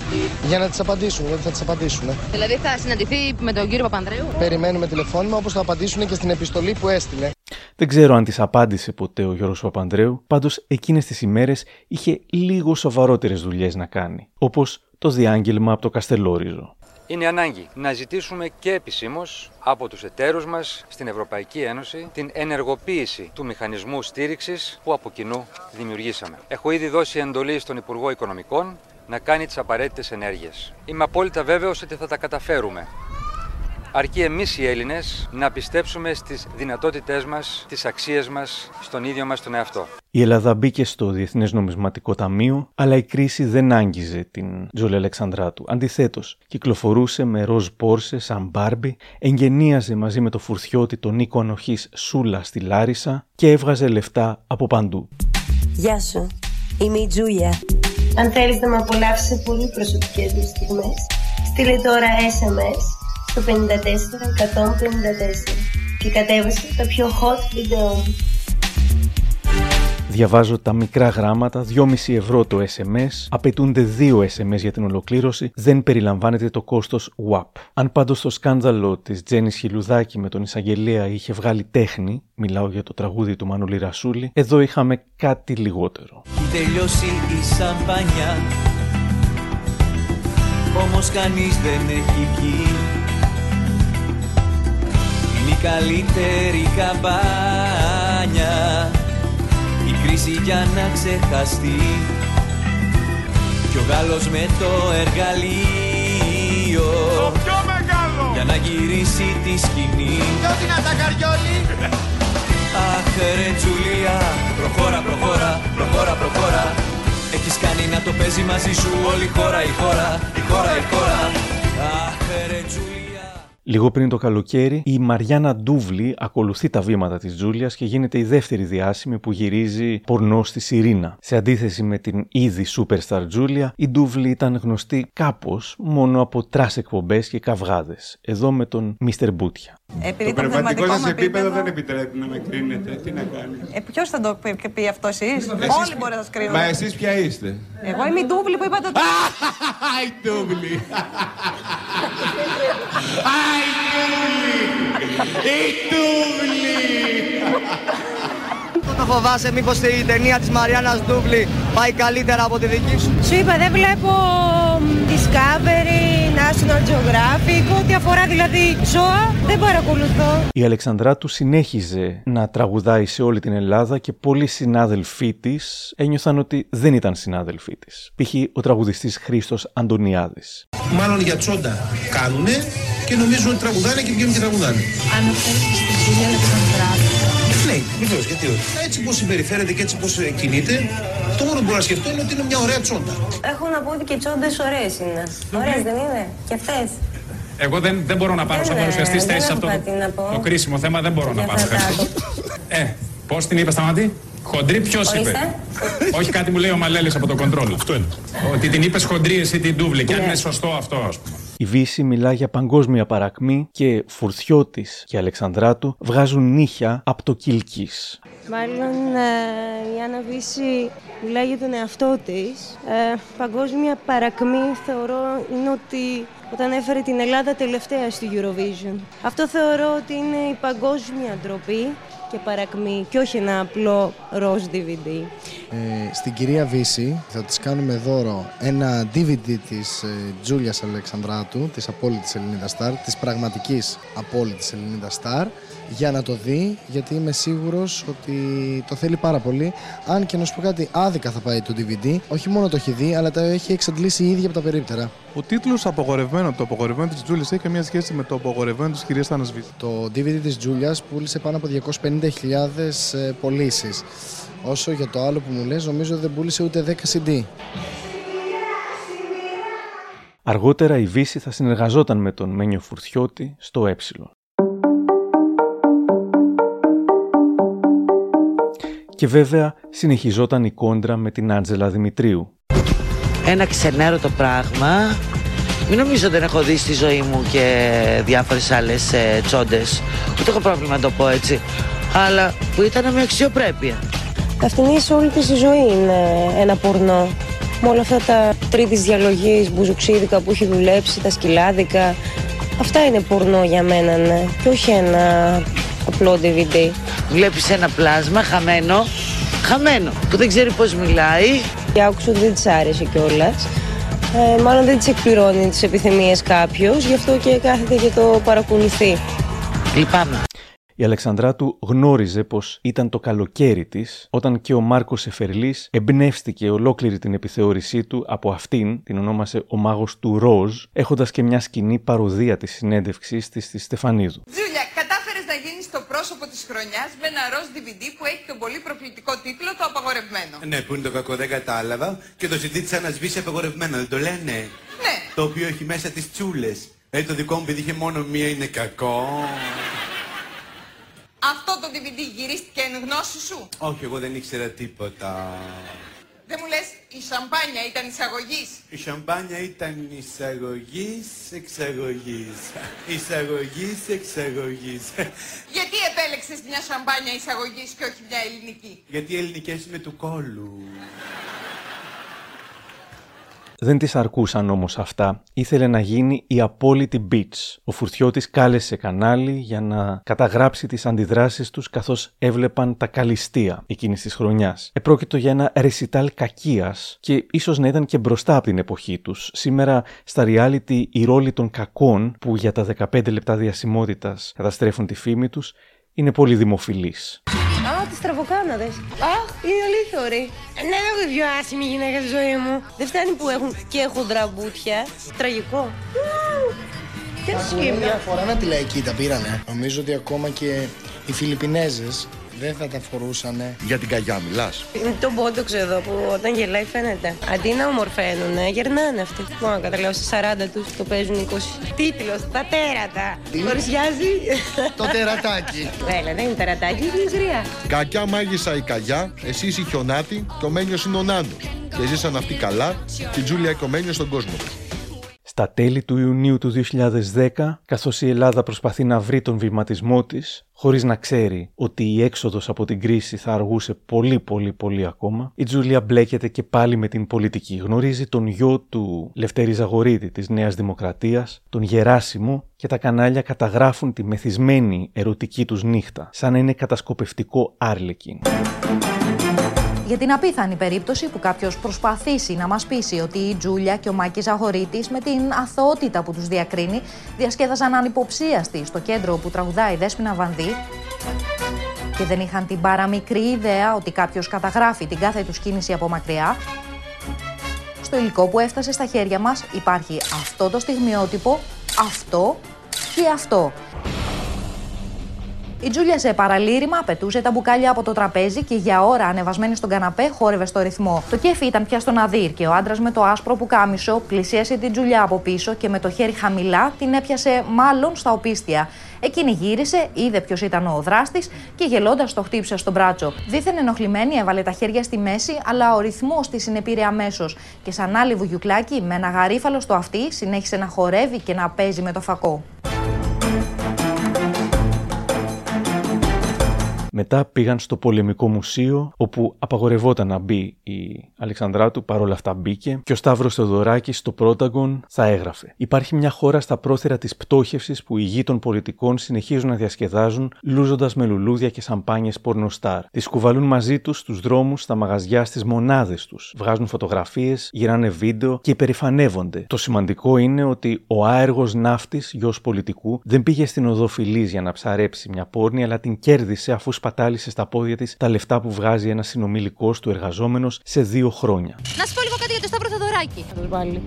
για να τις απαντήσουν. Γιατί θα τις απαντήσουν. Δηλαδή θα συναντηθεί με τον κύριο Παπανδρέου; Περιμένουμε τηλεφώνημα όπως θα απαντήσουν και στην επιστολή που έστειλε. Δεν ξέρω αν της απάντησε ποτέ ο Γιώργος Παπανδρέου, πάντως εκείνες τις ημέρες είχε λίγο σοβαρότερες δουλειές να κάνει, όπως το διάγγελμα από το Καστελόριζο. Είναι ανάγκη να ζητήσουμε και επισήμως από τους εταίρους μας στην Ευρωπαϊκή Ένωση την ενεργοποίηση του μηχανισμού στήριξης που από κοινού δημιουργήσαμε. Έχω ήδη δώσει εντολή στον Υπουργό Οικονομικών να κάνει τις απαραίτητες ενέργειες. Είμαι απόλυτα βέβαιος ότι θα τα καταφέρουμε. Αρκεί εμείς οι Έλληνες να πιστέψουμε στις δυνατότητές μας, τις αξίες μας, στον ίδιο μας τον εαυτό. Η Ελλάδα μπήκε στο Διεθνές Νομισματικό Ταμείο, αλλά η κρίση δεν άγγιζε την Τζούλια Αλεξανδράτου. Αντιθέτως, κυκλοφορούσε με ροζ πόρσε σαν μπάρμπι, εγγενίαζε μαζί με το φουρτιώτη τον Νίκο Ανοχής Σούλα στη Λάρισα και έβγαζε λεφτά από παντού. Γεια σου. Είμαι η Τζούλια. Αν θέλεις να με απολαύσεις σε πολύ προσωπικές μου στιγμές, στείλε τώρα SMS στο 54 154 και κατέβασε το πιο hot βίντεο μου. Διαβάζω τα μικρά γράμματα, 2,5 ευρώ το SMS, απαιτούνται 2 SMS για την ολοκλήρωση, δεν περιλαμβάνεται το κόστος WAP. Αν πάντως το σκάνδαλο της Τζέννης Χιλουδάκη με τον Εισαγγελέα είχε βγάλει τέχνη, μιλάω για το τραγούδι του Μανουλή Ρασούλη, εδώ είχαμε κάτι λιγότερο. Έχει τελειώσει η σαμπάνια Όμως κανείς δεν έχει εκεί Είναι η καλύτερη καμπάνια. Η κρίση για να ξεχαστεί. Κι ο Γάλλος με το εργαλείο. Το πιο μεγάλο. Για να γυρίσει τη σκηνή. Πιο δυνατά καριόλι. Αχ ρε Τζουλία, προχώρα, προχώρα, προχώρα, προχώρα. Έχεις κάνει να το παίζει μαζί σου όλη η χώρα, η χώρα, η χώρα, η χώρα. Αχ ρε Τζουλία Λίγο πριν το καλοκαίρι, η Μαριάννα Ντούβλη ακολουθεί τα βήματα της Τζούλιας και γίνεται η δεύτερη διάσημη που γυρίζει πορνό στη Sirina. Σε αντίθεση με την ήδη superstar Τζούλια, η Ντούβλη ήταν γνωστή κάπως μόνο από trash εκπομπές και καυγάδες. Εδώ με τον Μίστερ Μπούτια. Επειδή Το το πνευματικό πνευματικό σας μου επίπεδο επίπεδο. δεν επιτρέπει να με κρίνετε. Τι να κάνει. Ε, Ποιος θα το πει, πει αυτό, εσείς; Όλοι μπορεί να σας κρίνουν. Μα εσείς ποια είστε; Εγώ είμαι η ντούβλη που είπατε ότι. Άι ντούβλη. Άι ντούβλη. Η ντούβλη. Το φοβάσαι μήπως η ταινία της Μαριάννας Ντούβλη πάει καλύτερα από τη δική σου; Σου είπα, δεν βλέπω μ, Discovery, National Geographic, ό,τι αφορά δηλαδή ζώα, δεν παρακολουθώ. Η Αλεξανδράτου συνέχιζε να τραγουδάει σε όλη την Ελλάδα και πολλοί συνάδελφοί της ένιωθαν ότι δεν ήταν συνάδελφοί της. Π.χ. ο τραγουδιστής Χρήστος Αντωνιάδης. Μάλλον για τσόντα κάνουνε και νομίζουν ότι τραγουδάνε και βγαίνουν και τραγουδάνε. Αναφέρεσαι στην Τζούλια Αλεξανδράτου. Ναι, βεβαίως, γιατί όχι. Έτσι πώς συμπεριφέρεται και έτσι πώς κινείται, το μόνο που μπορώ να σκεφτώ είναι ότι είναι μια ωραία τσόντα. Έχω να πω ότι και τσόντες ωραίες είναι. Ωραίες δεν είναι; Και αυτές; Εγώ δεν, δεν μπορώ να πάρω σαν Δεν, παρουσιαστής δεν θέση σε έχω αυτό κάτι να πω. το, το κρίσιμο θέμα. Δεν μπορώ να πάρω. αυτά. Ευχαριστώ. Ε, πώς την είπες, Σταματή. Χοντρή, ποιος είπε; Ορίστε. Όχι κάτι μου λέει ο Μαλέλης από το κοντρόλ. Αυτό είναι. Ότι την είπες χοντρή, εσύ την τούβλη. Και αν είναι σωστό αυτό, ας πούμε. Η Βύση μιλά για παγκόσμια παρακμή και Φουρτιώτης και Αλεξανδράτου βγάζουν νύχια από το Κιλκής. Μάλλον ε, η Άννα Βύση μιλάει για τον εαυτό της. Ε, παγκόσμια παρακμή θεωρώ είναι ότι όταν έφερε την Ελλάδα τελευταία στη Eurovision. Αυτό θεωρώ ότι είναι η παγκόσμια ντροπή και παρακμή και όχι ένα απλό ροζ DVD. Ε, στην κυρία Βύση θα της κάνουμε δώρο ένα DVD της ε, Τζούλιας Αλεξανδράτου, της απόλυτης Ελληνίδας Σταρ, της πραγματικής απόλυτης Ελληνίδας Σταρ, για να το δει, γιατί είμαι σίγουρος ότι το θέλει πάρα πολύ. Αν και να σου πω κάτι, άδικα θα πάει το DVD. Όχι μόνο το έχει δει, αλλά το έχει εξαντλήσει η ίδια από τα περίπτερα. Ο τίτλος Απογορευμένο, το απογορευμένο της Τζούλης έχει καμία σχέση με το απογορευμένο της κυρίας Θανασβή. Το DVD της Τζούλιας πούλησε πάνω από 250.000 ε, πωλήσεις. Όσο για το άλλο που μου λες, νομίζω δεν πούλησε ούτε 10 CD. Αργότερα η Βύση θα συνεργαζόταν με τον Μένιο Φουρτιώτη στο Ε. Και βέβαια συνεχιζόταν η κόντρα με την Άντζελα Δημητρίου. ένα ξενέρωτο πράγμα. Μην νομίζω δεν έχω δει στη ζωή μου και διάφορες άλλες ε, τσόντες. Ούτε έχω πρόβλημα να το πω έτσι. Αλλά που ήταν με αξιοπρέπεια. Αυτήν σε όλη της η ζωή είναι ένα πορνό. Με όλα αυτά τα τρίτης διαλογής, μπουζουξίδικα που έχει δουλέψει, τα σκυλάδικα. Αυτά είναι πορνό για μένα, ναι. Και όχι ένα απλό DVD. Βλέπεις ένα πλάσμα χαμένο, χαμένο, που δεν ξέρει πώς μιλάει. Και άκουσα ότι δεν της άρεσε κιόλας. Ε, μάλλον δεν της εκπληρώνει τις επιθυμίες κάποιος, γι' αυτό και κάθεται και το παρακολουθεί. Λυπάμαι. Η Αλεξανδράτου γνώριζε πως ήταν το καλοκαίρι της όταν και ο Μάρκος Εφερλής εμπνεύστηκε ολόκληρη την επιθεώρησή του από αυτήν, την ονόμασε ο μάγος του Ροζ, έχοντας και μια σκηνή παροδία της συνέντευξης της στη Στεφανίδου. Τζούλια, κατάφερε να γίνει το πρόσωπο της χρονιάς με ένα ροζ DVD που έχει τον πολύ προκλητικό τίτλο Το Απαγορευμένο. Ναι, που είναι το κακό, δεν κατάλαβα. Και το CD της ανασβήσει απαγορευμένο, δεν το λένε. Ναι. Το οποίο έχει μέσα τις τσούλες. Ε, το δικό μου παιδί είχε μόνο μία είναι κακό. Αυτό το DVD γυρίστηκε εν γνώση σου; Όχι, εγώ δεν ήξερα τίποτα. Δεν μου λες, η σαμπάνια ήταν εισαγωγής; Η σαμπάνια ήταν εισαγωγής, εξαγωγής. Εισαγωγής, εξαγωγής. Γιατί επέλεξες μια σαμπάνια εισαγωγής και όχι μια ελληνική; Γιατί οι ελληνικές είναι του κόλου. Δεν της αρκούσαν όμως αυτά. Ήθελε να γίνει η απόλυτη beach. Ο Φουρτιώτης κάλεσε κανάλι για να καταγράψει τις αντιδράσεις τους καθώς έβλεπαν τα καλυστία εκείνης της χρονιάς. Επρόκειτο για ένα ρεσιτάλ κακίας και ίσως να ήταν και μπροστά από την εποχή τους. Σήμερα στα reality οι ρόλοι των κακών που για τα 15 λεπτά διασημότητας καταστρέφουν τη φήμη τους είναι πολύ δημοφιλείς. Α, τι στραβοκάναδε. Αχ, είναι ολίθωροι. Ναι, δεν έχω πιο άσχημη γυναίκα στη ζωή μου. Δεν φτάνει που έχουν και χοντρά μπούτια. Τραγικό. Και Μια συγκεκριμένα. φορά να τη λαϊκή τα πήρανε. Νομίζω ότι ακόμα και οι Φιλιππινέζες δεν θα τα φορούσανε. Για την καγιά μιλάς. Είναι το μπότοξ εδώ που όταν γελάει φαίνεται. Αντί να ομορφαίνουν, γερνάνε αυτοί. Μόνο καταλάβω, στις 40 τους το παίζουν 20. Τίτλος, τα τέρατα. Παρουσιάζει. Το τερατάκι. Έλα, δεν είναι τερατάκι, είναι γριά. Κακιά μάγισσα η καγιά, εσύ είσαι η χιονάτη και ο Μένιος είναι ο Νάνος. Και ζήσαν αυτοί καλά και η Τζούλια και ο Μένιος στον κόσμο της. Στα τέλη του Ιουνίου του 2010, καθώς η Ελλάδα προσπαθεί να βρει τον βηματισμό της, χωρίς να ξέρει ότι η έξοδος από την κρίση θα αργούσε πολύ πολύ πολύ ακόμα, η Τζούλια μπλέκεται και πάλι με την πολιτική. Γνωρίζει τον γιο του Λευτέρη Ζαγορίτη της Νέας Δημοκρατίας, τον Γεράσιμο και τα κανάλια καταγράφουν τη μεθυσμένη ερωτική τους νύχτα, σαν να είναι κατασκοπευτικό άρλεκιν. Για την απίθανη περίπτωση που κάποιος προσπαθήσει να μας πείσει ότι η Τζούλια και ο Μάκης Ζαχωρίτης, με την αθωότητα που τους διακρίνει, διασκέδαζαν ανυποψίαστοι στο κέντρο που τραγουδάει η Δέσποινα Βανδύ και δεν είχαν την παραμικρή ιδέα ότι κάποιος καταγράφει την κάθε τους κίνηση από μακριά. Στο υλικό που έφτασε στα χέρια μας υπάρχει αυτό το στιγμιότυπο, αυτό ή αυτό. Η Τζούλια σε παραλήρημα πετούσε τα μπουκάλια από το τραπέζι και για ώρα ανεβασμένη στον καναπέ χόρευε στο ρυθμό. Το κέφι ήταν πια στον Αδύρ και ο άντρας με το άσπρο πουκάμισο πλησίασε την Τζούλια από πίσω και με το χέρι χαμηλά την έπιασε μάλλον στα οπίστια. Εκείνη γύρισε, είδε ποιος ήταν ο δράστης και γελώντας το χτύπησε στον μπράτσο. Δίθεν ενοχλημένη έβαλε τα χέρια στη μέση, αλλά ο ρυθμός τη συνεπήρε αμέσως. Και σαν άλλη βουγιουκλάκι με ένα γαρίφαλο στο αυτί συνέχισε να χορεύει και να παίζει με το φακό. Μετά πήγαν στο πολεμικό μουσείο, όπου απαγορευόταν να μπει η Αλεξανδράτου, παρόλα αυτά μπήκε, και ο Σταύρος Θεοδωράκης στο Πρόταγκον θα έγραφε. Υπάρχει μια χώρα στα πρόθυρα της πτώχευσης που οι γη των πολιτικών συνεχίζουν να διασκεδάζουν, λούζοντας με λουλούδια και σαμπάνιες πορνοστάρ. Τις κουβαλούν μαζί τους στους δρόμους, στα μαγαζιά, στις μονάδες τους. Βγάζουν φωτογραφίες, γυράνε βίντεο και υπερηφανεύονται. Το σημαντικό είναι ότι ο άεργος ναύτης, γιος πολιτικού, δεν πήγε στην οδό για να ψαρέψει μια πόρνη, αλλά την κέρδισε αφού σπατάλησε στα πόδια της τα λεφτά που βγάζει ένας συνομιλικός του εργαζόμενος σε δύο χρόνια. Να σου πω λίγο κάτι για το Σταύρο Θεοδωράκη. Θα πάλι.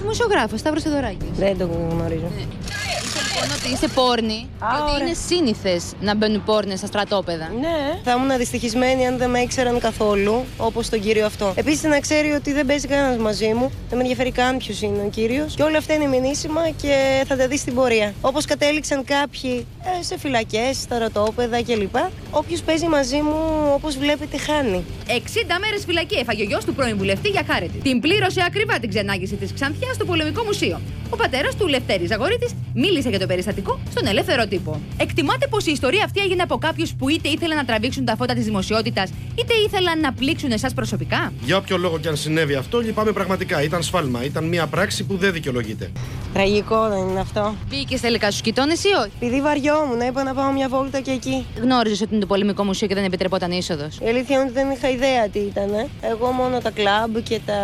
Δημοσιογράφος, Σταύρο Θεοδωράκης. Δεν το γνωρίζω. Ναι λοιπόν ότι είσαι πόρνη και ότι είναι σύνηθες να μπαίνουν πόρνες στα στρατόπεδα. Ναι. Θα ήμουν δυστυχισμένη αν δεν με ήξεραν καθόλου, όπως τον κύριο αυτό. Επίσης να ξέρει ότι δεν παίζει κανένας μαζί μου, δεν με ενδιαφέρει καν ποιος είναι ο κύριος. Και όλα αυτά είναι μηνύσιμα και θα τα δεις στην πορεία. Όπως κατέληξαν κάποιοι ε, σε φυλακές, στα στρατόπεδα κλπ. Όποιος παίζει μαζί μου, όπως βλέπετε, χάνει. 60 μέρες φυλακή έφαγε ο γιος του πρώην βουλευτή για χάρητη. Την πλήρωσε ακριβά την ξενάγηση της Ξανθιάς στο πολεμικό μουσείο. Ο πατέρας του Λευτέρης Ζαγορίτης μίλησε για το περιστατικό στον ελεύθερο τύπο. Εκτιμάτε πως η ιστορία αυτή έγινε από κάποιους που είτε ήθελαν να τραβήξουν τα φώτα της δημοσιότητας, είτε ήθελαν να πλήξουν εσάς προσωπικά. Για όποιο λόγο και αν συνέβη αυτό, λυπάμαι πραγματικά. Ήταν σφάλμα. Ήταν μια πράξη που δεν δικαιολογείται. Τραγικό δεν είναι αυτό. Μπήκε τελικά στους κοιτώνες ή όχι; Επειδή βαριόμουν, είπα να πάω μια βόλτα και εκεί. Γνώριζες ότι είναι το πολεμικό μουσείο και δεν επιτρεπόταν είσοδος. Η αλήθεια είναι ότι δεν είχα ιδέα τι ήταν. Εγώ μόνο τα κλαμπ και τα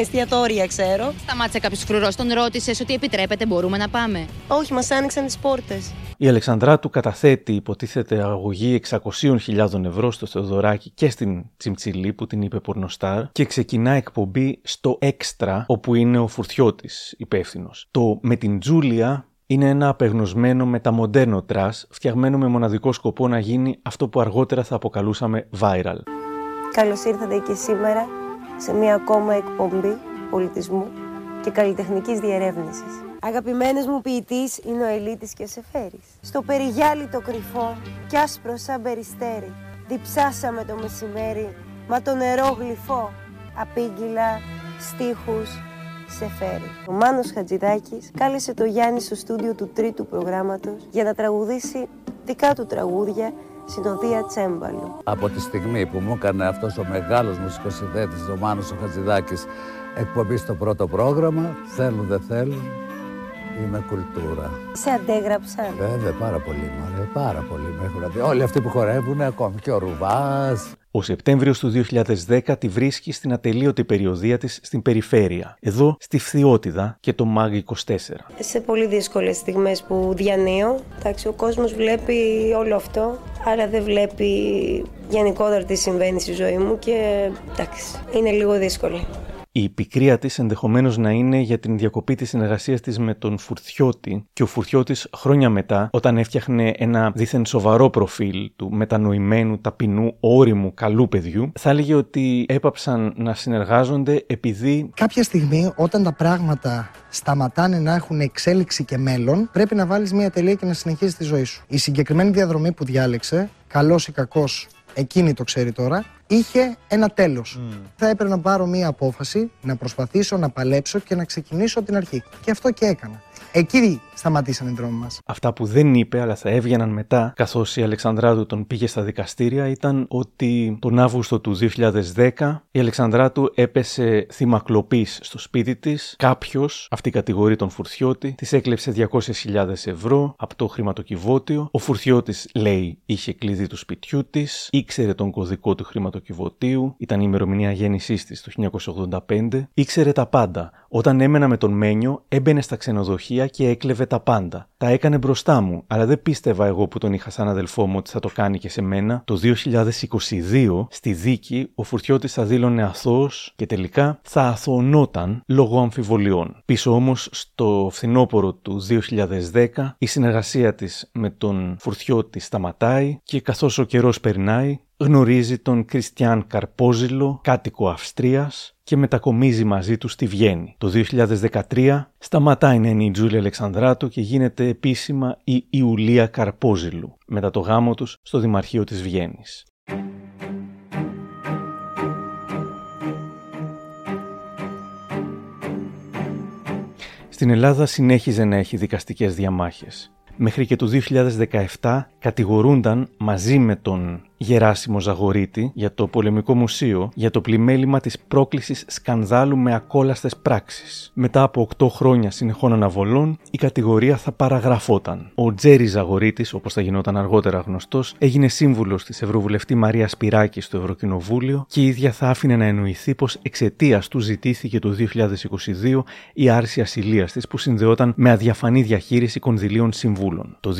εστιατόρια ξέρω. Σταμάτησε κάποιος φρουρός, τον ρώτησες ότι επιτρέπεται, μπορούμε να πάμε. Όχι, μας άνοιξαν τις πόρτες. Η Αλεξανδράτου καταθέτει, υποτίθεται, αγωγή 600.000 ευρώ στο Θεοδωράκι και στην Τσιμτσιλή που την είπε πορνοστάρ και ξεκινά εκπομπή στο Έξτρα όπου είναι ο Φουρτιώτης υπεύθυνος. Το με την Τζούλια είναι ένα απεγνωσμένο μεταμοντέρνο trash φτιαγμένο με μοναδικό σκοπό να γίνει αυτό που αργότερα θα αποκαλούσαμε viral. Καλώς ήρθατε και σήμερα σε μια ακόμα εκπομπή πολιτισμού και καλλιτεχνικής διερεύνησης. Αγαπημένος μου ποιητής είναι ο Ελίτης και ο Σεφέρης. Στο περιγιάλι το κρυφό κι άσπρο σαν περιστέρι. Διψάσαμε το μεσημέρι, μα το νερό γλυφό. Απήγγυλα, στίχους, Σεφέρη. Ο Μάνος Χατζηδάκης κάλεσε το Γιάννη στο στούντιο του τρίτου προγράμματος για να τραγουδήσει δικά του τραγούδια συνοδεία τσέμπαλου. Από τη στιγμή που μου έκανε αυτός ο μεγάλος μουσικός συνδέτης, ο Μάνος ο Χατζηδάκης, εκπομπή στο πρώτο πρόγραμμα, θέλουν δεν θέλουν, είναι κουλτούρα. Σε αντέγραψαν. Βέβαια, πάρα πολύ, μάλλον, πάρα πολύ. Με έχουν δει. Όλοι αυτοί που χορεύουν, ακόμη και ο Ρουβάς. Ο Σεπτέμβριος του 2010 τη βρίσκει στην ατελείωτη περιοδία της στην περιφέρεια, εδώ στη Φθιώτιδα και το ΜΑΓ 24. Σε πολύ δύσκολες στιγμές που διανύω, εντάξει, ο κόσμος βλέπει όλο αυτό, άρα δεν βλέπει γενικότερα τι συμβαίνει στη ζωή μου και εντάξει, είναι λίγο δύσκολη. Η πικρία της ενδεχομένως να είναι για την διακοπή της συνεργασίας της με τον Φουρτιώτη και ο Φουρτιώτης χρόνια μετά, όταν έφτιαχνε ένα δίθεν σοβαρό προφίλ του μετανοημένου, ταπεινού, όριμου, καλού παιδιού, θα έλεγε ότι έπαψαν να συνεργάζονται επειδή. Κάποια στιγμή, όταν τα πράγματα σταματάνε να έχουν εξέλιξη και μέλλον, πρέπει να βάλεις μια τελεία και να συνεχίσει τη ζωή σου. Η συγκεκριμένη διαδρομή που διάλεξε, καλός ή κακός, εκείνη το ξέρει τώρα, είχε ένα τέλος. Θα έπρεπε να πάρω μία απόφαση, να προσπαθήσω να παλέψω και να ξεκινήσω την αρχή. Και αυτό και έκανα. Εκεί σταματήσαν οι δρόμοι μας. Αυτά που δεν είπε, αλλά θα έβγαιναν μετά, καθώς η Αλεξανδράτου τον πήγε στα δικαστήρια, ήταν ότι τον Αύγουστο του 2010 η Αλεξανδράτου έπεσε θύμα κλοπή στο σπίτι της. Κάποιος, αυτή κατηγορεί τον Φουρθιώτη, της έκλεψε 200.000 ευρώ από το χρηματοκιβώτιο. Ο Φουρθιώτη, λέει, είχε κλειδί του σπιτιού της, ήξερε τον κωδικό του χρηματοκιβώτιου σωματοκιβωτίου, ήταν η ημερομηνία γέννησής της το 1985. Ήξερε τα πάντα. Όταν έμενα με τον Μένιο, έμπαινε στα ξενοδοχεία και έκλεβε τα πάντα. Τα έκανε μπροστά μου, αλλά δεν πίστευα εγώ που τον είχα σαν αδελφό μου ότι θα το κάνει και σε μένα. Το 2022, στη δίκη, ο Φουρτιώτης θα δήλωνε αθώος και τελικά θα αθωωνόταν λόγω αμφιβολιών. Πίσω όμως, στο φθινόπωρο του 2010, η συνεργασία της με τον Φουρτιώτη σταματάει και καθώς ο καιρός περνάει, γνωρίζει τον Κριστιαν Καρπόζηλο, κάτοικο Αυστρίας και μετακομίζει μαζί του στη Βιέννη. Το 2013 σταματάει να είναι η Τζούλια Αλεξανδράτου και γίνεται επίσημα η Ιουλία Καρπόζηλου μετά το γάμο τους στο Δημαρχείο της Βιέννης. Στην Ελλάδα συνέχιζε να έχει δικαστικές διαμάχες. Μέχρι και το 2017 κατηγορούνταν μαζί με τον Γεράσιμο Ζαγορίτη για το Πολεμικό Μουσείο για το πλημέλημα της πρόκλησης σκανδάλου με ακόλαστες πράξεις. Μετά από 8 χρόνια συνεχών αναβολών, η κατηγορία θα παραγραφόταν. Ο Τζέρι Ζαγορίτης, όπως θα γινόταν αργότερα γνωστός, έγινε σύμβουλος της Ευρωβουλευτή Μαρία Σπυράκη στο Ευρωκοινοβούλιο και η ίδια θα άφηνε να εννοηθεί πως εξαιτίας του ζητήθηκε το 2022 η άρση ασυλίας της που συνδεόταν με αδιαφανή διαχείριση κονδυλίων συμβούλων. Το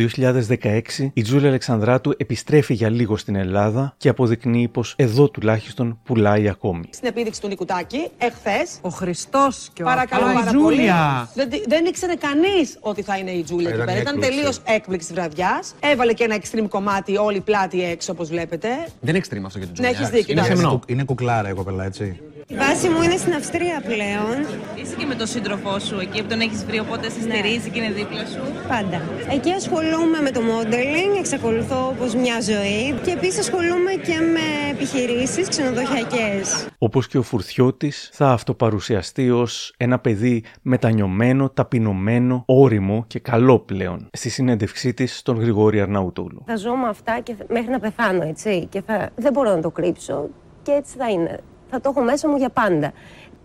2016 η Τζούλια Αλεξανδράτου επιστρέφει για λίγο στην Ελλάδα και αποδεικνύει πως εδώ τουλάχιστον πουλάει ακόμη. Στην επίδειξη του Νικουτάκη, εχθές. Ο Χριστός και ο Παρακαλώ Α, η πάρα Τζούλια. πολύ. Δεν, δεν ήξερε κανείς ότι θα είναι η Τζούλια εκεί Ήταν πέρα. Ήταν έκπληξη. τελείως έκπληξη τη βραδιάς. Έβαλε και ένα extreme κομμάτι, όλη η πλάτη έξω, όπως βλέπετε. Δεν είναι extreme αυτό για την Ναι, Τζούλια. έχεις δίκιο, Είναι, εντάξει. σεμνό. είναι κουκλάρα η κοπέλα, έτσι. Η βάση μου είναι στην Αυστρία πλέον. Είσαι και με τον σύντροφό σου εκεί που τον έχεις βρει, οπότε σε στηρίζει και είναι δίπλα σου. Πάντα. Εκεί ασχολούμαι με το modeling, εξακολουθώ όπως μια ζωή και επίσης ασχολούμαι και με επιχειρήσεις ξενοδοχειακές. Όπως και ο Φουρτιώτη, θα αυτοπαρουσιαστεί ως ένα παιδί μετανιωμένο, ταπεινωμένο, όριμο και καλό πλέον στη συνέντευξή της στον Γρηγόρη Αρναούτογλου. Θα ζω με αυτά και θα- μέχρι να πεθάνω, έτσι. Και θα... δεν μπορώ να το κρύψω και έτσι θα είναι. Θα το έχω μέσα μου για πάντα.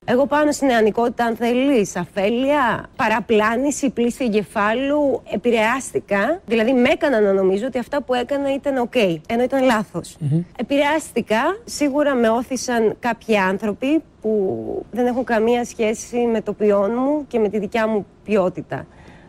Εγώ πάνω στην νεανικότητα, αν θέλεις, αφέλεια, παραπλάνηση, πλύση εγκεφάλου, επηρεάστηκα. Δηλαδή, με έκαναν να νομίζω ότι αυτά που έκανα ήταν οκ, ενώ ήταν λάθος. Επηρεάστηκα. Σίγουρα με ώθησαν κάποιοι άνθρωποι που δεν έχουν καμία σχέση με το ποιόν μου και με τη δικιά μου ποιότητα.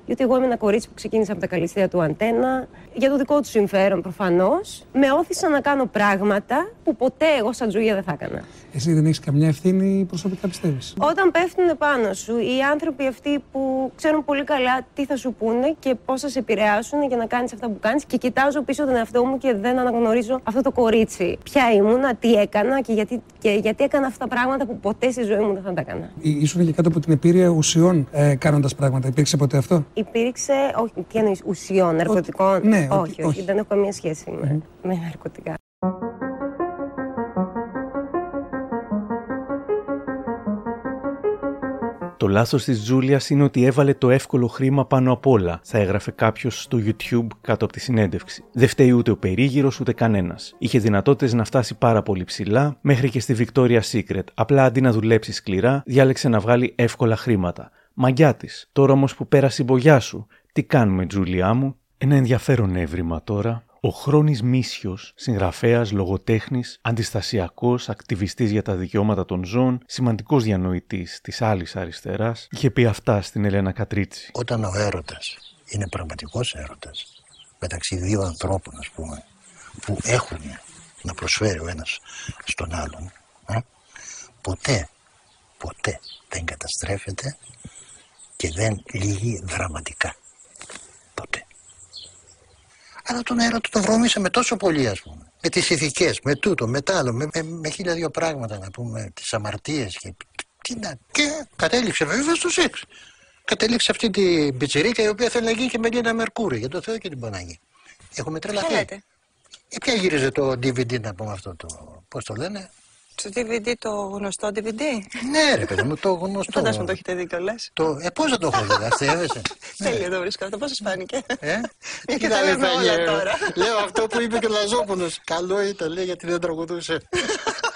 Γιατί εγώ είμαι ένα κορίτσι που ξεκίνησε από τα καλυστία του αντένα, για το δικό του συμφέρον προφανώς. Με όθησαν να κάνω πράγματα που ποτέ εγώ σαν Τζούλια δεν θα έκανα. Εσύ δεν έχεις καμιά ευθύνη προσωπικά, πιστεύεις; Όταν πέφτουν πάνω σου οι άνθρωποι αυτοί που ξέρουν πολύ καλά τι θα σου πούνε και πώς θα σε επηρεάσουν για να κάνεις αυτά που κάνεις, και κοιτάζω πίσω τον εαυτό μου και δεν αναγνωρίζω αυτό το κορίτσι. Ποια ήμουνα, τι έκανα και γιατί, και γιατί έκανα αυτά τα πράγματα που ποτέ στη ζωή μου δεν θα τα έκανα. Ήσουν και κάτω από την επίρρεια ουσιών ε, κάνοντας πράγματα. Υπήρξε ποτέ αυτό; Υπήρξε, όχι, τι εννοείς, ουσιών, ναρκωτικών; ναι, ότι- όχι, όχι, όχι. δεν έχω καμία σχέση με, με ναρκωτικά. Το λάθος της Τζούλιας είναι ότι έβαλε το εύκολο χρήμα πάνω απ' όλα, θα έγραφε κάποιος στο YouTube κάτω από τη συνέντευξη. Δεν φταίει ούτε ο περίγυρος ούτε κανένας. Είχε δυνατότητες να φτάσει πάρα πολύ ψηλά, μέχρι και στη Victoria's Secret. Απλά αντί να δουλέψει σκληρά, διάλεξε να βγάλει εύκολα χρήματα. Μαγκιά της. Τώρα όμως που πέρασε η μπογιά σου, τι κάνουμε, Τζούλιά μου; Ένα ενδιαφέρον έβριμα τώρα. Ο Χρόνης Μίσιος, συγγραφέας, λογοτέχνης, αντιστασιακός, ακτιβιστής για τα δικαιώματα των ζώων, σημαντικός διανοητής της άλλης αριστεράς, είχε πει αυτά στην Ελένα Κατρίτσι. Όταν ο έρωτας είναι πραγματικός έρωτας μεταξύ δύο ανθρώπων ας πούμε που έχουν να προσφέρει ο ένας στον άλλον α, ποτέ, ποτέ δεν καταστρέφεται και δεν λύγει δραματικά. Ποτέ. Αλλά τον έρωτα το βρωμίσαμε τόσο πολύ ας πούμε. Με τις ηθικές, με τούτο, με τ' άλλο, με, με, με χίλια δύο πράγματα να πούμε, τις αμαρτίες και, τι να, και κατέληξε βέβαια στο σεξ. Κατέληξε αυτή την πιτσιρίκα η οποία θέλει να γίνει και με Λίνα Μερκούρη. Για το Θεό και την Παναγία. Έχουμε τρελαθεί. λέτε; Ε, ποια γύριζε το DVD να πούμε αυτό το. Πώς το λένε; Στο DVD, το γνωστό DVD. Ναι, ρε παιδί μου, το γνωστό. Φαντάζομαι το έχετε δει κιόλας. Το... Ε, πώς θα το έχω δει, αστείευεσαι; Τέλειο το βρίσκω αυτό. Πώς σας φάνηκε; Ε; Μια και Κοίτα, τα ρε, λέμε θα όλα λέω. τώρα. Λέω αυτό που είπε και ο Λαζόπουλος. Καλό ήταν, λέει, γιατί δεν τραγουδούσε.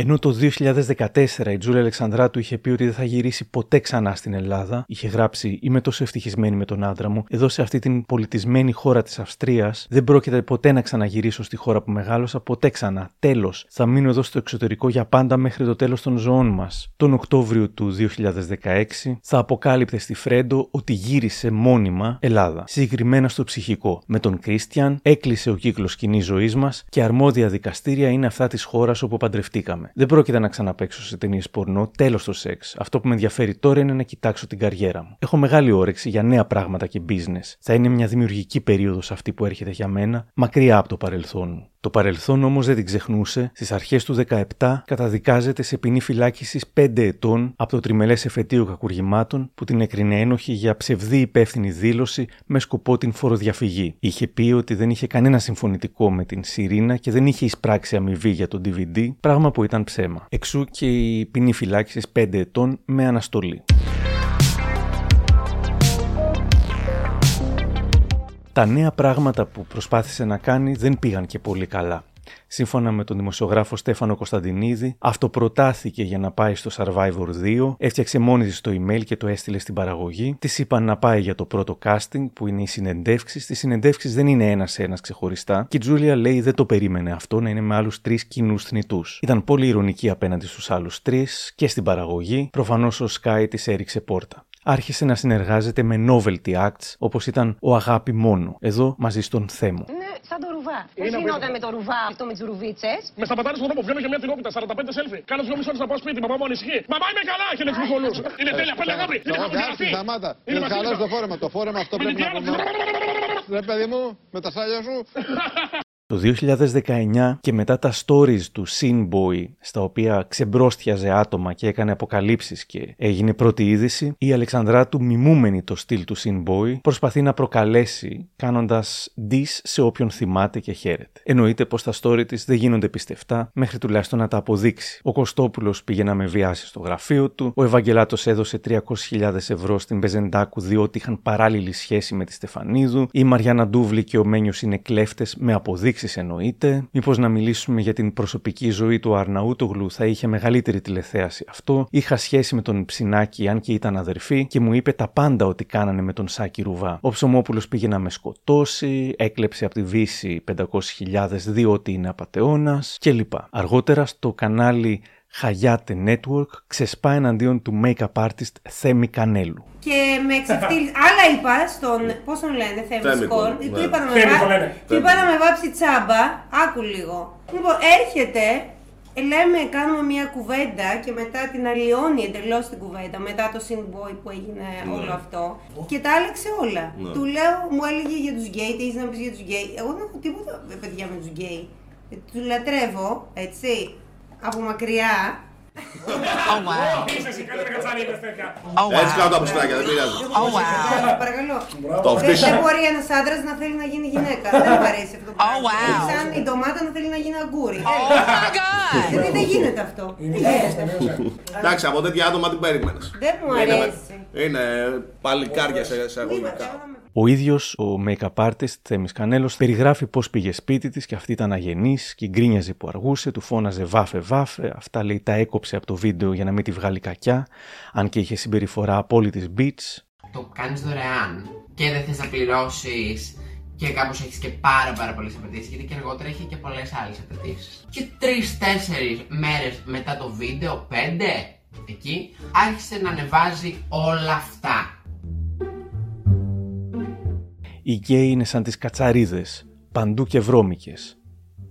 Ενώ το 2014 η Τζούλια Αλεξανδράτου είχε πει ότι δεν θα γυρίσει ποτέ ξανά στην Ελλάδα, είχε γράψει Είμαι τόσο ευτυχισμένη με τον άντρα μου, εδώ σε αυτή την πολιτισμένη χώρα της Αυστρίας, δεν πρόκειται ποτέ να ξαναγυρίσω στη χώρα που μεγάλωσα, ποτέ ξανά. Τέλος, θα μείνω εδώ στο εξωτερικό για πάντα μέχρι το τέλος των ζωών μας. Τον Οκτώβριο του 2016 θα αποκάλυπτε στη Φρέντο ότι γύρισε μόνιμα Ελλάδα, συγκεκριμένα στο ψυχικό. Με τον Κρίστιαν έκλεισε ο κύκλος κοινής ζωής μας και αρμόδια δικαστήρια είναι αυτά της χώρας όπου παντρευτήκαμε. Δεν πρόκειται να ξαναπέξω σε ταινίες πορνό, τέλος το σεξ. Αυτό που με ενδιαφέρει τώρα είναι να κοιτάξω την καριέρα μου. Έχω μεγάλη όρεξη για νέα πράγματα και business. Θα είναι μια δημιουργική περίοδος αυτή που έρχεται για μένα, μακριά από το παρελθόν μου. Το παρελθόν όμως δεν την ξεχνούσε. Στις αρχές του 17 καταδικάζεται σε ποινή φυλάκισης 5 ετών από το τριμελές εφετείο κακουργημάτων που την έκρινε ένοχη για ψευδή υπεύθυνη δήλωση με σκοπό την φοροδιαφυγή. Είχε πει ότι δεν είχε κανένα συμφωνητικό με την Σιρήνα και δεν είχε εισπράξει αμοιβή για το DVD, πράγμα που ήταν ψέμα. Εξού και η ποινή φυλάκισης 5 ετών με αναστολή. Τα νέα πράγματα που προσπάθησε να κάνει δεν πήγαν και πολύ καλά. Σύμφωνα με τον δημοσιογράφο Στέφανο Κωνσταντινίδη, αυτοπροτάθηκε για να πάει στο Survivor 2, έφτιαξε μόνη της το email και το έστειλε στην παραγωγή. Της είπαν να πάει για το πρώτο casting, που είναι οι συνεντεύξεις. Στις συνεντεύξεις δεν είναι ένα-ένα ξεχωριστά, και η Τζούλια λέει δεν το περίμενε αυτό να είναι με άλλους τρεις κοινούς θνητούς. Ήταν πολύ ηρωνική απέναντι στους άλλους τρεις και στην παραγωγή. Προφανώς ο Sky της έριξε πόρτα άρχισε να συνεργάζεται με novelty acts όπως ήταν ο Αγάπη Μόνο, εδώ μαζί στον Θέμο. Είναι σαν το ρουβά. Πώς γινόταν με το ρουβά αυτό με τις ρουβίτσες; Με σταματάνε στον δρόμο, βγαίνω για μια τυρόπιτα, 45 selfie. Κάνω δύο μισό να πάω σπίτι, μαμά μου ανησυχεί. Μαμά είμαι καλά, έχει ελεκτρικολούς. Είναι τέλεια, πέλε αγάπη. Είναι χαμογελαστή. Σταμάτα. Είναι καλό το φόρεμα. Το φόρεμα αυτό πρέπει να πούμε. Ρε παιδί μου, με τα σάλια σου. Το 2019 και μετά τα stories του Sinboy στα οποία ξεμπρόστιαζε άτομα και έκανε αποκαλύψεις και έγινε πρώτη είδηση, η Αλεξανδράτου μιμούμενη το στυλ του Sinboy προσπαθεί να προκαλέσει κάνοντας dis σε όποιον θυμάται και χαίρεται. Εννοείται πως τα story της δεν γίνονται πιστευτά μέχρι τουλάχιστον να τα αποδείξει. Ο Κωστόπουλος πήγε να με βιάσει στο γραφείο του, ο Ευαγγελάτος έδωσε 300.000 ευρώ στην Πεζεντάκου διότι είχαν παράλληλη σχέση με τη Στεφανίδου, η Μαριάννα Ντούβλη και ο Μένιος είναι κλέφτες με αποδείξεις εννοείται. Μήπως να μιλήσουμε για την προσωπική ζωή του Αρναούτογλου θα είχε μεγαλύτερη τηλεθέαση αυτό. Είχα σχέση με τον Ψινάκη, αν και ήταν αδερφή, και μου είπε τα πάντα ότι κάνανε με τον Σάκη Ρουβά. Ο Ψωμόπουλος πήγε να με σκοτώσει, έκλεψε από τη Βύση 500.000 διότι είναι απαταιώνα κλπ. Αργότερα στο κανάλι Hayate Network ξεσπά εναντίον του make-up artist Θέμη Κανέλου. Και με ξεφτίλισε. Άλλα είπα στον. Πώς τον λένε, Θέμη Σκορ. Του είπα να με βάψει. Του είπα να με βάψει τσάμπα. Άκου λίγο. Λοιπόν, έρχεται. Λέμε, κάνουμε μια κουβέντα και μετά την αλλοιώνει εντελώς την κουβέντα. Μετά το Boy που έγινε όλο αυτό. Και τα άλλαξε όλα. Του λέω, μου έλεγε για τους γκέι, τι έχεις να πεις για τους γκέι. Εγώ δεν έχω τίποτα παιδιά με τους γκέι. Τους λατρεύω, έτσι από μακριά. Oh, wow. Έτσι κάνω τα πουστάκια, δεν πειράζει. Oh, wow. Παρακαλώ. Δεν μπορεί ένας άντρας να θέλει να γίνει γυναίκα. Δεν μου αρέσει αυτό. Oh, wow. Σαν η ντομάτα να θέλει να γίνει αγκούρι. Oh, my God. Γιατί δεν γίνεται αυτό. Εντάξει, από τέτοια άτομα την περίμενες. Δεν μου αρέσει. Είναι παλικάρια σε αγωγικά. Ο ίδιος, ο make-up artist Θέμης Κανέλος, περιγράφει πώς πήγε σπίτι της και αυτή ήταν αγενής και γκρίνιαζε που αργούσε, του φώναζε βάφε βάφε. Αυτά λέει τα έκοψε από το βίντεο για να μην τη βγάλει κακιά, αν και είχε συμπεριφορά απόλυτης beats. Το κάνεις δωρεάν και δεν θες να πληρώσεις και κάπως έχεις και πάρα, πάρα πολλές απαιτήσεις, γιατί και αργότερα είχε και πολλές άλλες απαιτήσεις. Και τρει-τέσσερι μέρες μετά το βίντεο, πέντε εκεί, άρχισε να ανεβάζει όλα αυτά. Οι γκέι είναι σαν τις κατσαρίδες, παντού και βρώμικες.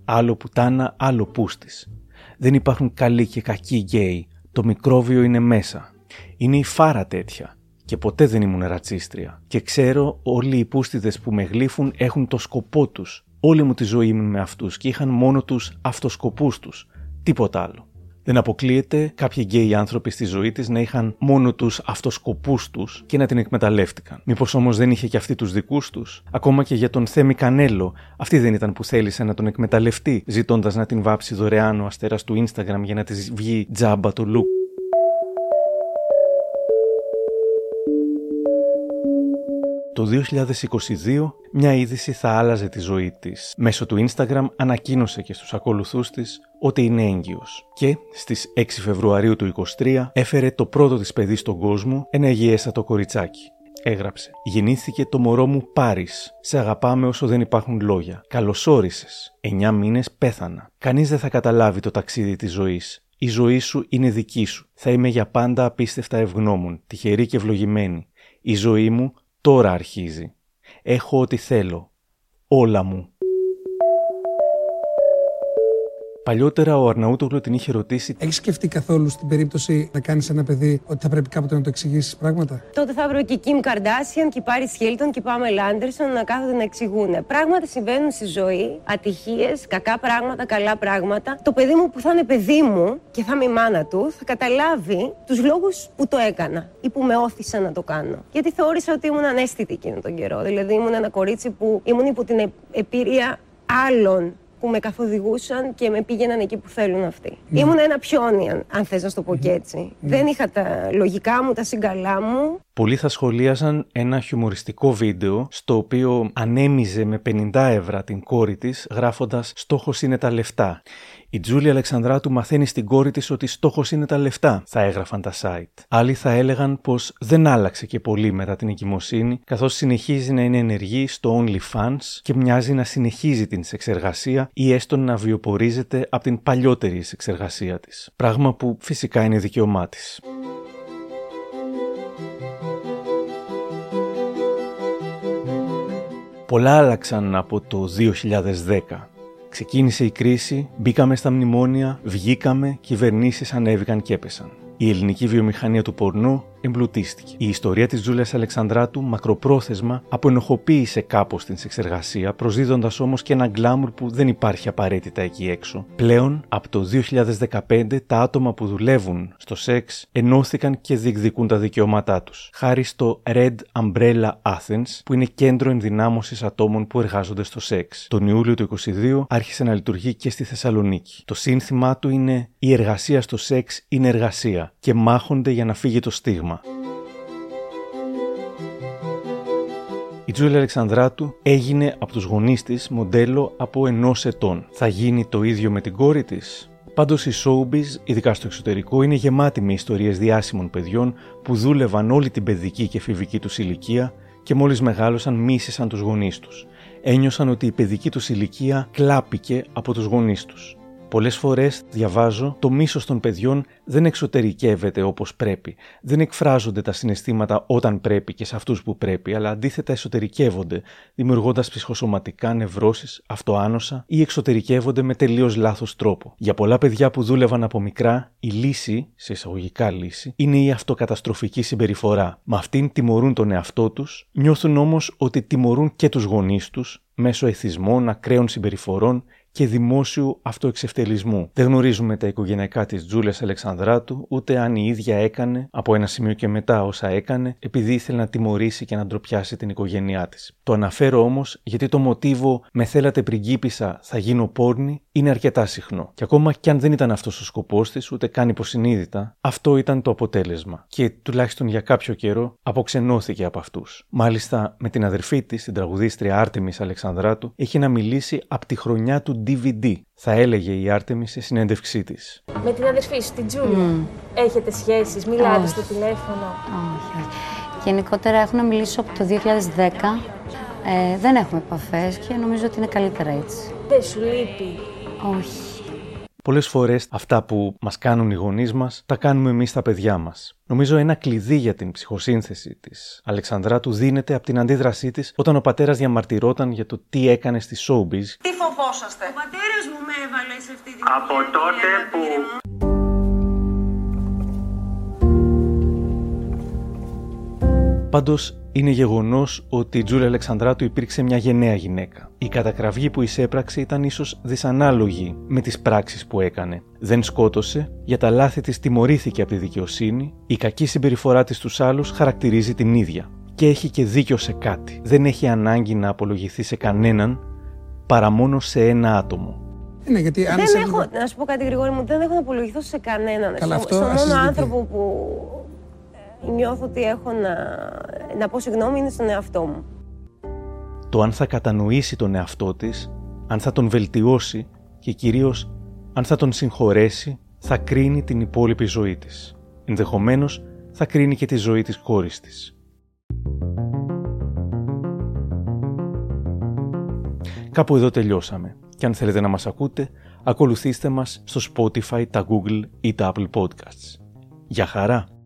Άλλο πουτάνα, άλλο πούστης. Δεν υπάρχουν καλοί και κακοί γκέι, το μικρόβιο είναι μέσα. Είναι η φάρα τέτοια και ποτέ δεν ήμουν ρατσίστρια. Και ξέρω όλοι οι πούστιδες που με γλύφουν έχουν το σκοπό τους. Όλη μου τη ζωή ήμουν με αυτούς και είχαν μόνο τους αυτοσκοπούς τους. Τίποτα άλλο. Δεν αποκλείεται κάποιοι γκέι άνθρωποι στη ζωή της να είχαν μόνο τους αυτοσκοπούς τους και να την εκμεταλλεύτηκαν. Μήπως όμως δεν είχε και αυτή τους δικούς τους; Ακόμα και για τον Θέμη Κανέλο, αυτή δεν ήταν που θέλησε να τον εκμεταλλευτεί, ζητώντας να την βάψει δωρεάν ο αστέρας του Instagram για να της βγει τζάμπα το look. Το 2022 μια είδηση θα άλλαζε τη ζωή της. Μέσω του Instagram ανακοίνωσε και στους ακολουθούς της ότι είναι έγκυος. Και στις 6 Φεβρουαρίου του 2023 έφερε το πρώτο της παιδί στον κόσμο, ένα υγιέστατο κοριτσάκι. Έγραψε. Γεννήθηκε το μωρό μου Πάρης. Σε αγαπάμε όσο δεν υπάρχουν λόγια. Καλωσόρισες. Εννιά μήνες πέθανα. Κανείς δεν θα καταλάβει το ταξίδι της ζωής. Η ζωή σου είναι δική σου. Θα είμαι για πάντα απίστευτα ευγνώμων, τυχερή και ευλογημένη. Η ζωή μου τώρα αρχίζει. Έχω ό,τι θέλω. Όλα μου. Παλιότερα ο Αρναούτογλου την είχε ρωτήσει. Έχεις σκεφτεί καθόλου στην περίπτωση να κάνεις ένα παιδί ότι θα πρέπει κάποτε να το εξηγήσεις πράγματα; Τότε θα βρω και η Kim Kardashian και η Paris Hilton και η Pamela Anderson να κάθονται να εξηγούν. Πράγματα συμβαίνουν στη ζωή, ατυχίες, κακά πράγματα, καλά πράγματα. Το παιδί μου που θα είναι παιδί μου και θα είμαι η μάνα του θα καταλάβει τους λόγους που το έκανα ή που με όθησαν να το κάνω. Γιατί θεώρησα ότι ήμουν ανέστητη εκείνο τον καιρό. Δηλαδή ήμουν ένα κορίτσι που ήμουν υπό την επίρρεια άλλων που με καθοδηγούσαν και με πήγαιναν εκεί που θέλουν αυτοί. Ναι. Ήμουν ένα πιόνι, αν, αν θες να το πω και έτσι. Ναι. Δεν είχα τα λογικά μου, τα συγκαλά μου. Πολλοί θα σχολίαζαν ένα χιουμοριστικό βίντεο στο οποίο ανέμιζε με 50 ευρώ την κόρη της γράφοντας «Στόχος είναι τα λεφτά». Η Τζούλια Αλεξανδράτου μαθαίνει στην κόρη της ότι στόχος είναι τα λεφτά, θα έγραφαν τα site. Άλλοι θα έλεγαν πως δεν άλλαξε και πολύ μετά την εγκυμοσύνη, καθώς συνεχίζει να είναι ενεργή στο OnlyFans και μοιάζει να συνεχίζει την σεξεργασία ή έστω να βιοπορίζεται από την παλιότερη σεξεργασία της. Πράγμα που φυσικά είναι δικαίωμά της. Πολλά άλλαξαν από το 2010. Ξεκίνησε η κρίση, μπήκαμε στα μνημόνια, βγήκαμε, κυβερνήσεις ανέβηκαν και έπεσαν. Η ελληνική βιομηχανία του πορνού εμπλουτίστηκε. Η ιστορία της Τζούλιας Αλεξανδράτου μακροπρόθεσμα αποενοχοποίησε κάπως την σεξεργασία, προσδίδοντας όμως και ένα γκλάμουρ που δεν υπάρχει απαραίτητα εκεί έξω. Πλέον, από το 2015, τα άτομα που δουλεύουν στο σεξ ενώθηκαν και διεκδικούν τα δικαιώματά τους. Χάρη στο Red Umbrella Athens, που είναι κέντρο ενδυνάμωσης ατόμων που εργάζονται στο σεξ. Τον Ιούλιο του 2022 άρχισε να λειτουργεί και στη Θεσσαλονίκη. Το σύνθημά του είναι Η εργασία στο σεξ είναι εργασία και μάχονται για να φύγει το στίγμα. Η Τζούλια Αλεξανδράτου έγινε από τους γονείς της μοντέλο από ενός ετών. Θα γίνει το ίδιο με την κόρη της. Πάντως η showbiz, ειδικά στο εξωτερικό, είναι γεμάτη με ιστορίες διάσημων παιδιών που δούλευαν όλη την παιδική και εφηβική τους ηλικία και μόλις μεγάλωσαν μίσησαν τους γονείς τους. Ένιωσαν ότι η παιδική τους ηλικία κλάπηκε από τους γονείς τους. Πολλές φορές διαβάζω το μίσος των παιδιών δεν εξωτερικεύεται όπως πρέπει. Δεν εκφράζονται τα συναισθήματα όταν πρέπει και σε αυτούς που πρέπει, αλλά αντίθετα εσωτερικεύονται, δημιουργώντας ψυχοσωματικά νευρώσεις, αυτοάνοσα ή εξωτερικεύονται με τελείως λάθος τρόπο. Για πολλά παιδιά που δούλευαν από μικρά, η λύση, σε εισαγωγικά λύση, είναι η αυτοκαταστροφική συμπεριφορά. Με αυτήν τιμωρούν τον εαυτό τους, νιώθουν όμως ότι τιμωρούν και τους γονείς τους μέσω εθισμών, ακραίων συμπεριφορών και δημόσιου αυτοεξευτελισμού. Δεν γνωρίζουμε τα οικογενειακά της Τζούλιας Αλεξανδράτου, ούτε αν η ίδια έκανε από ένα σημείο και μετά όσα έκανε, επειδή ήθελε να τιμωρήσει και να ντροπιάσει την οικογένειά της. Το αναφέρω όμως γιατί το μοτίβο με θέλατε πριγκίπισσα θα γίνω πόρνη είναι αρκετά συχνό. Και ακόμα κι αν δεν ήταν αυτός ο σκοπός της, ούτε καν υποσυνείδητα, αυτό ήταν το αποτέλεσμα. Και τουλάχιστον για κάποιο καιρό αποξενώθηκε από αυτούς. Μάλιστα με την αδερφή της, την τραγουδίστρια Άρτεμι Αλεξανδράτου, έχει να μιλήσει από τη χρονιά του DVD, θα έλεγε η Άρτεμι σε συνέντευξή της. Με την αδερφή σου, την Τζούλια, έχετε σχέσεις, μιλάτε στο τηλέφωνο. Όχι, όχι. Γενικότερα έχω να μιλήσω από το 2010. Ε, δεν έχουμε επαφές και νομίζω ότι είναι καλύτερα έτσι. Δεν σου λείπει. Όχι. Πολλές φορές αυτά που μας κάνουν οι γονείς μας, τα κάνουμε εμείς τα παιδιά μας. Νομίζω ένα κλειδί για την ψυχοσύνθεση της Αλεξανδράτου δίνεται από την αντίδρασή της όταν ο πατέρας διαμαρτυρόταν για το τι έκανε στη showbiz. Τι φοβόσαστε; Ο πατέρας μου με έβαλε σε αυτή την Από τότε που. Πάντως, είναι γεγονός ότι η Τζούλια Αλεξανδράτου υπήρξε μια γενναία γυναίκα. Η κατακραυγή που εισέπραξε ήταν ίσως δυσανάλογη με τις πράξεις που έκανε. Δεν σκότωσε, για τα λάθη της τιμωρήθηκε από τη δικαιοσύνη, η κακή συμπεριφορά της στους άλλους χαρακτηρίζει την ίδια. Και έχει και δίκιο σε κάτι. Δεν έχει ανάγκη να απολογηθεί σε κανέναν παρά μόνο σε ένα άτομο. Είναι γιατί αν δεν έχω, να σου πω κάτι γρήγορα μου, δεν έχω να απολογηθώ σε κανέναν. Καλά, στο, αυτό μόνο άνθρωπο που νιώθω ότι έχω να να πω συγγνώμη είναι στον εαυτό μου. Το αν θα κατανοήσει τον εαυτό της, αν θα τον βελτιώσει και κυρίως αν θα τον συγχωρέσει, θα κρίνει την υπόλοιπη ζωή της. Ενδεχομένως θα κρίνει και τη ζωή της κόρης της. Κάπου εδώ τελειώσαμε. Και αν θέλετε να μας ακούτε, ακολουθήστε μας στο Spotify, τα Google ή τα Apple Podcasts. Για χαρά!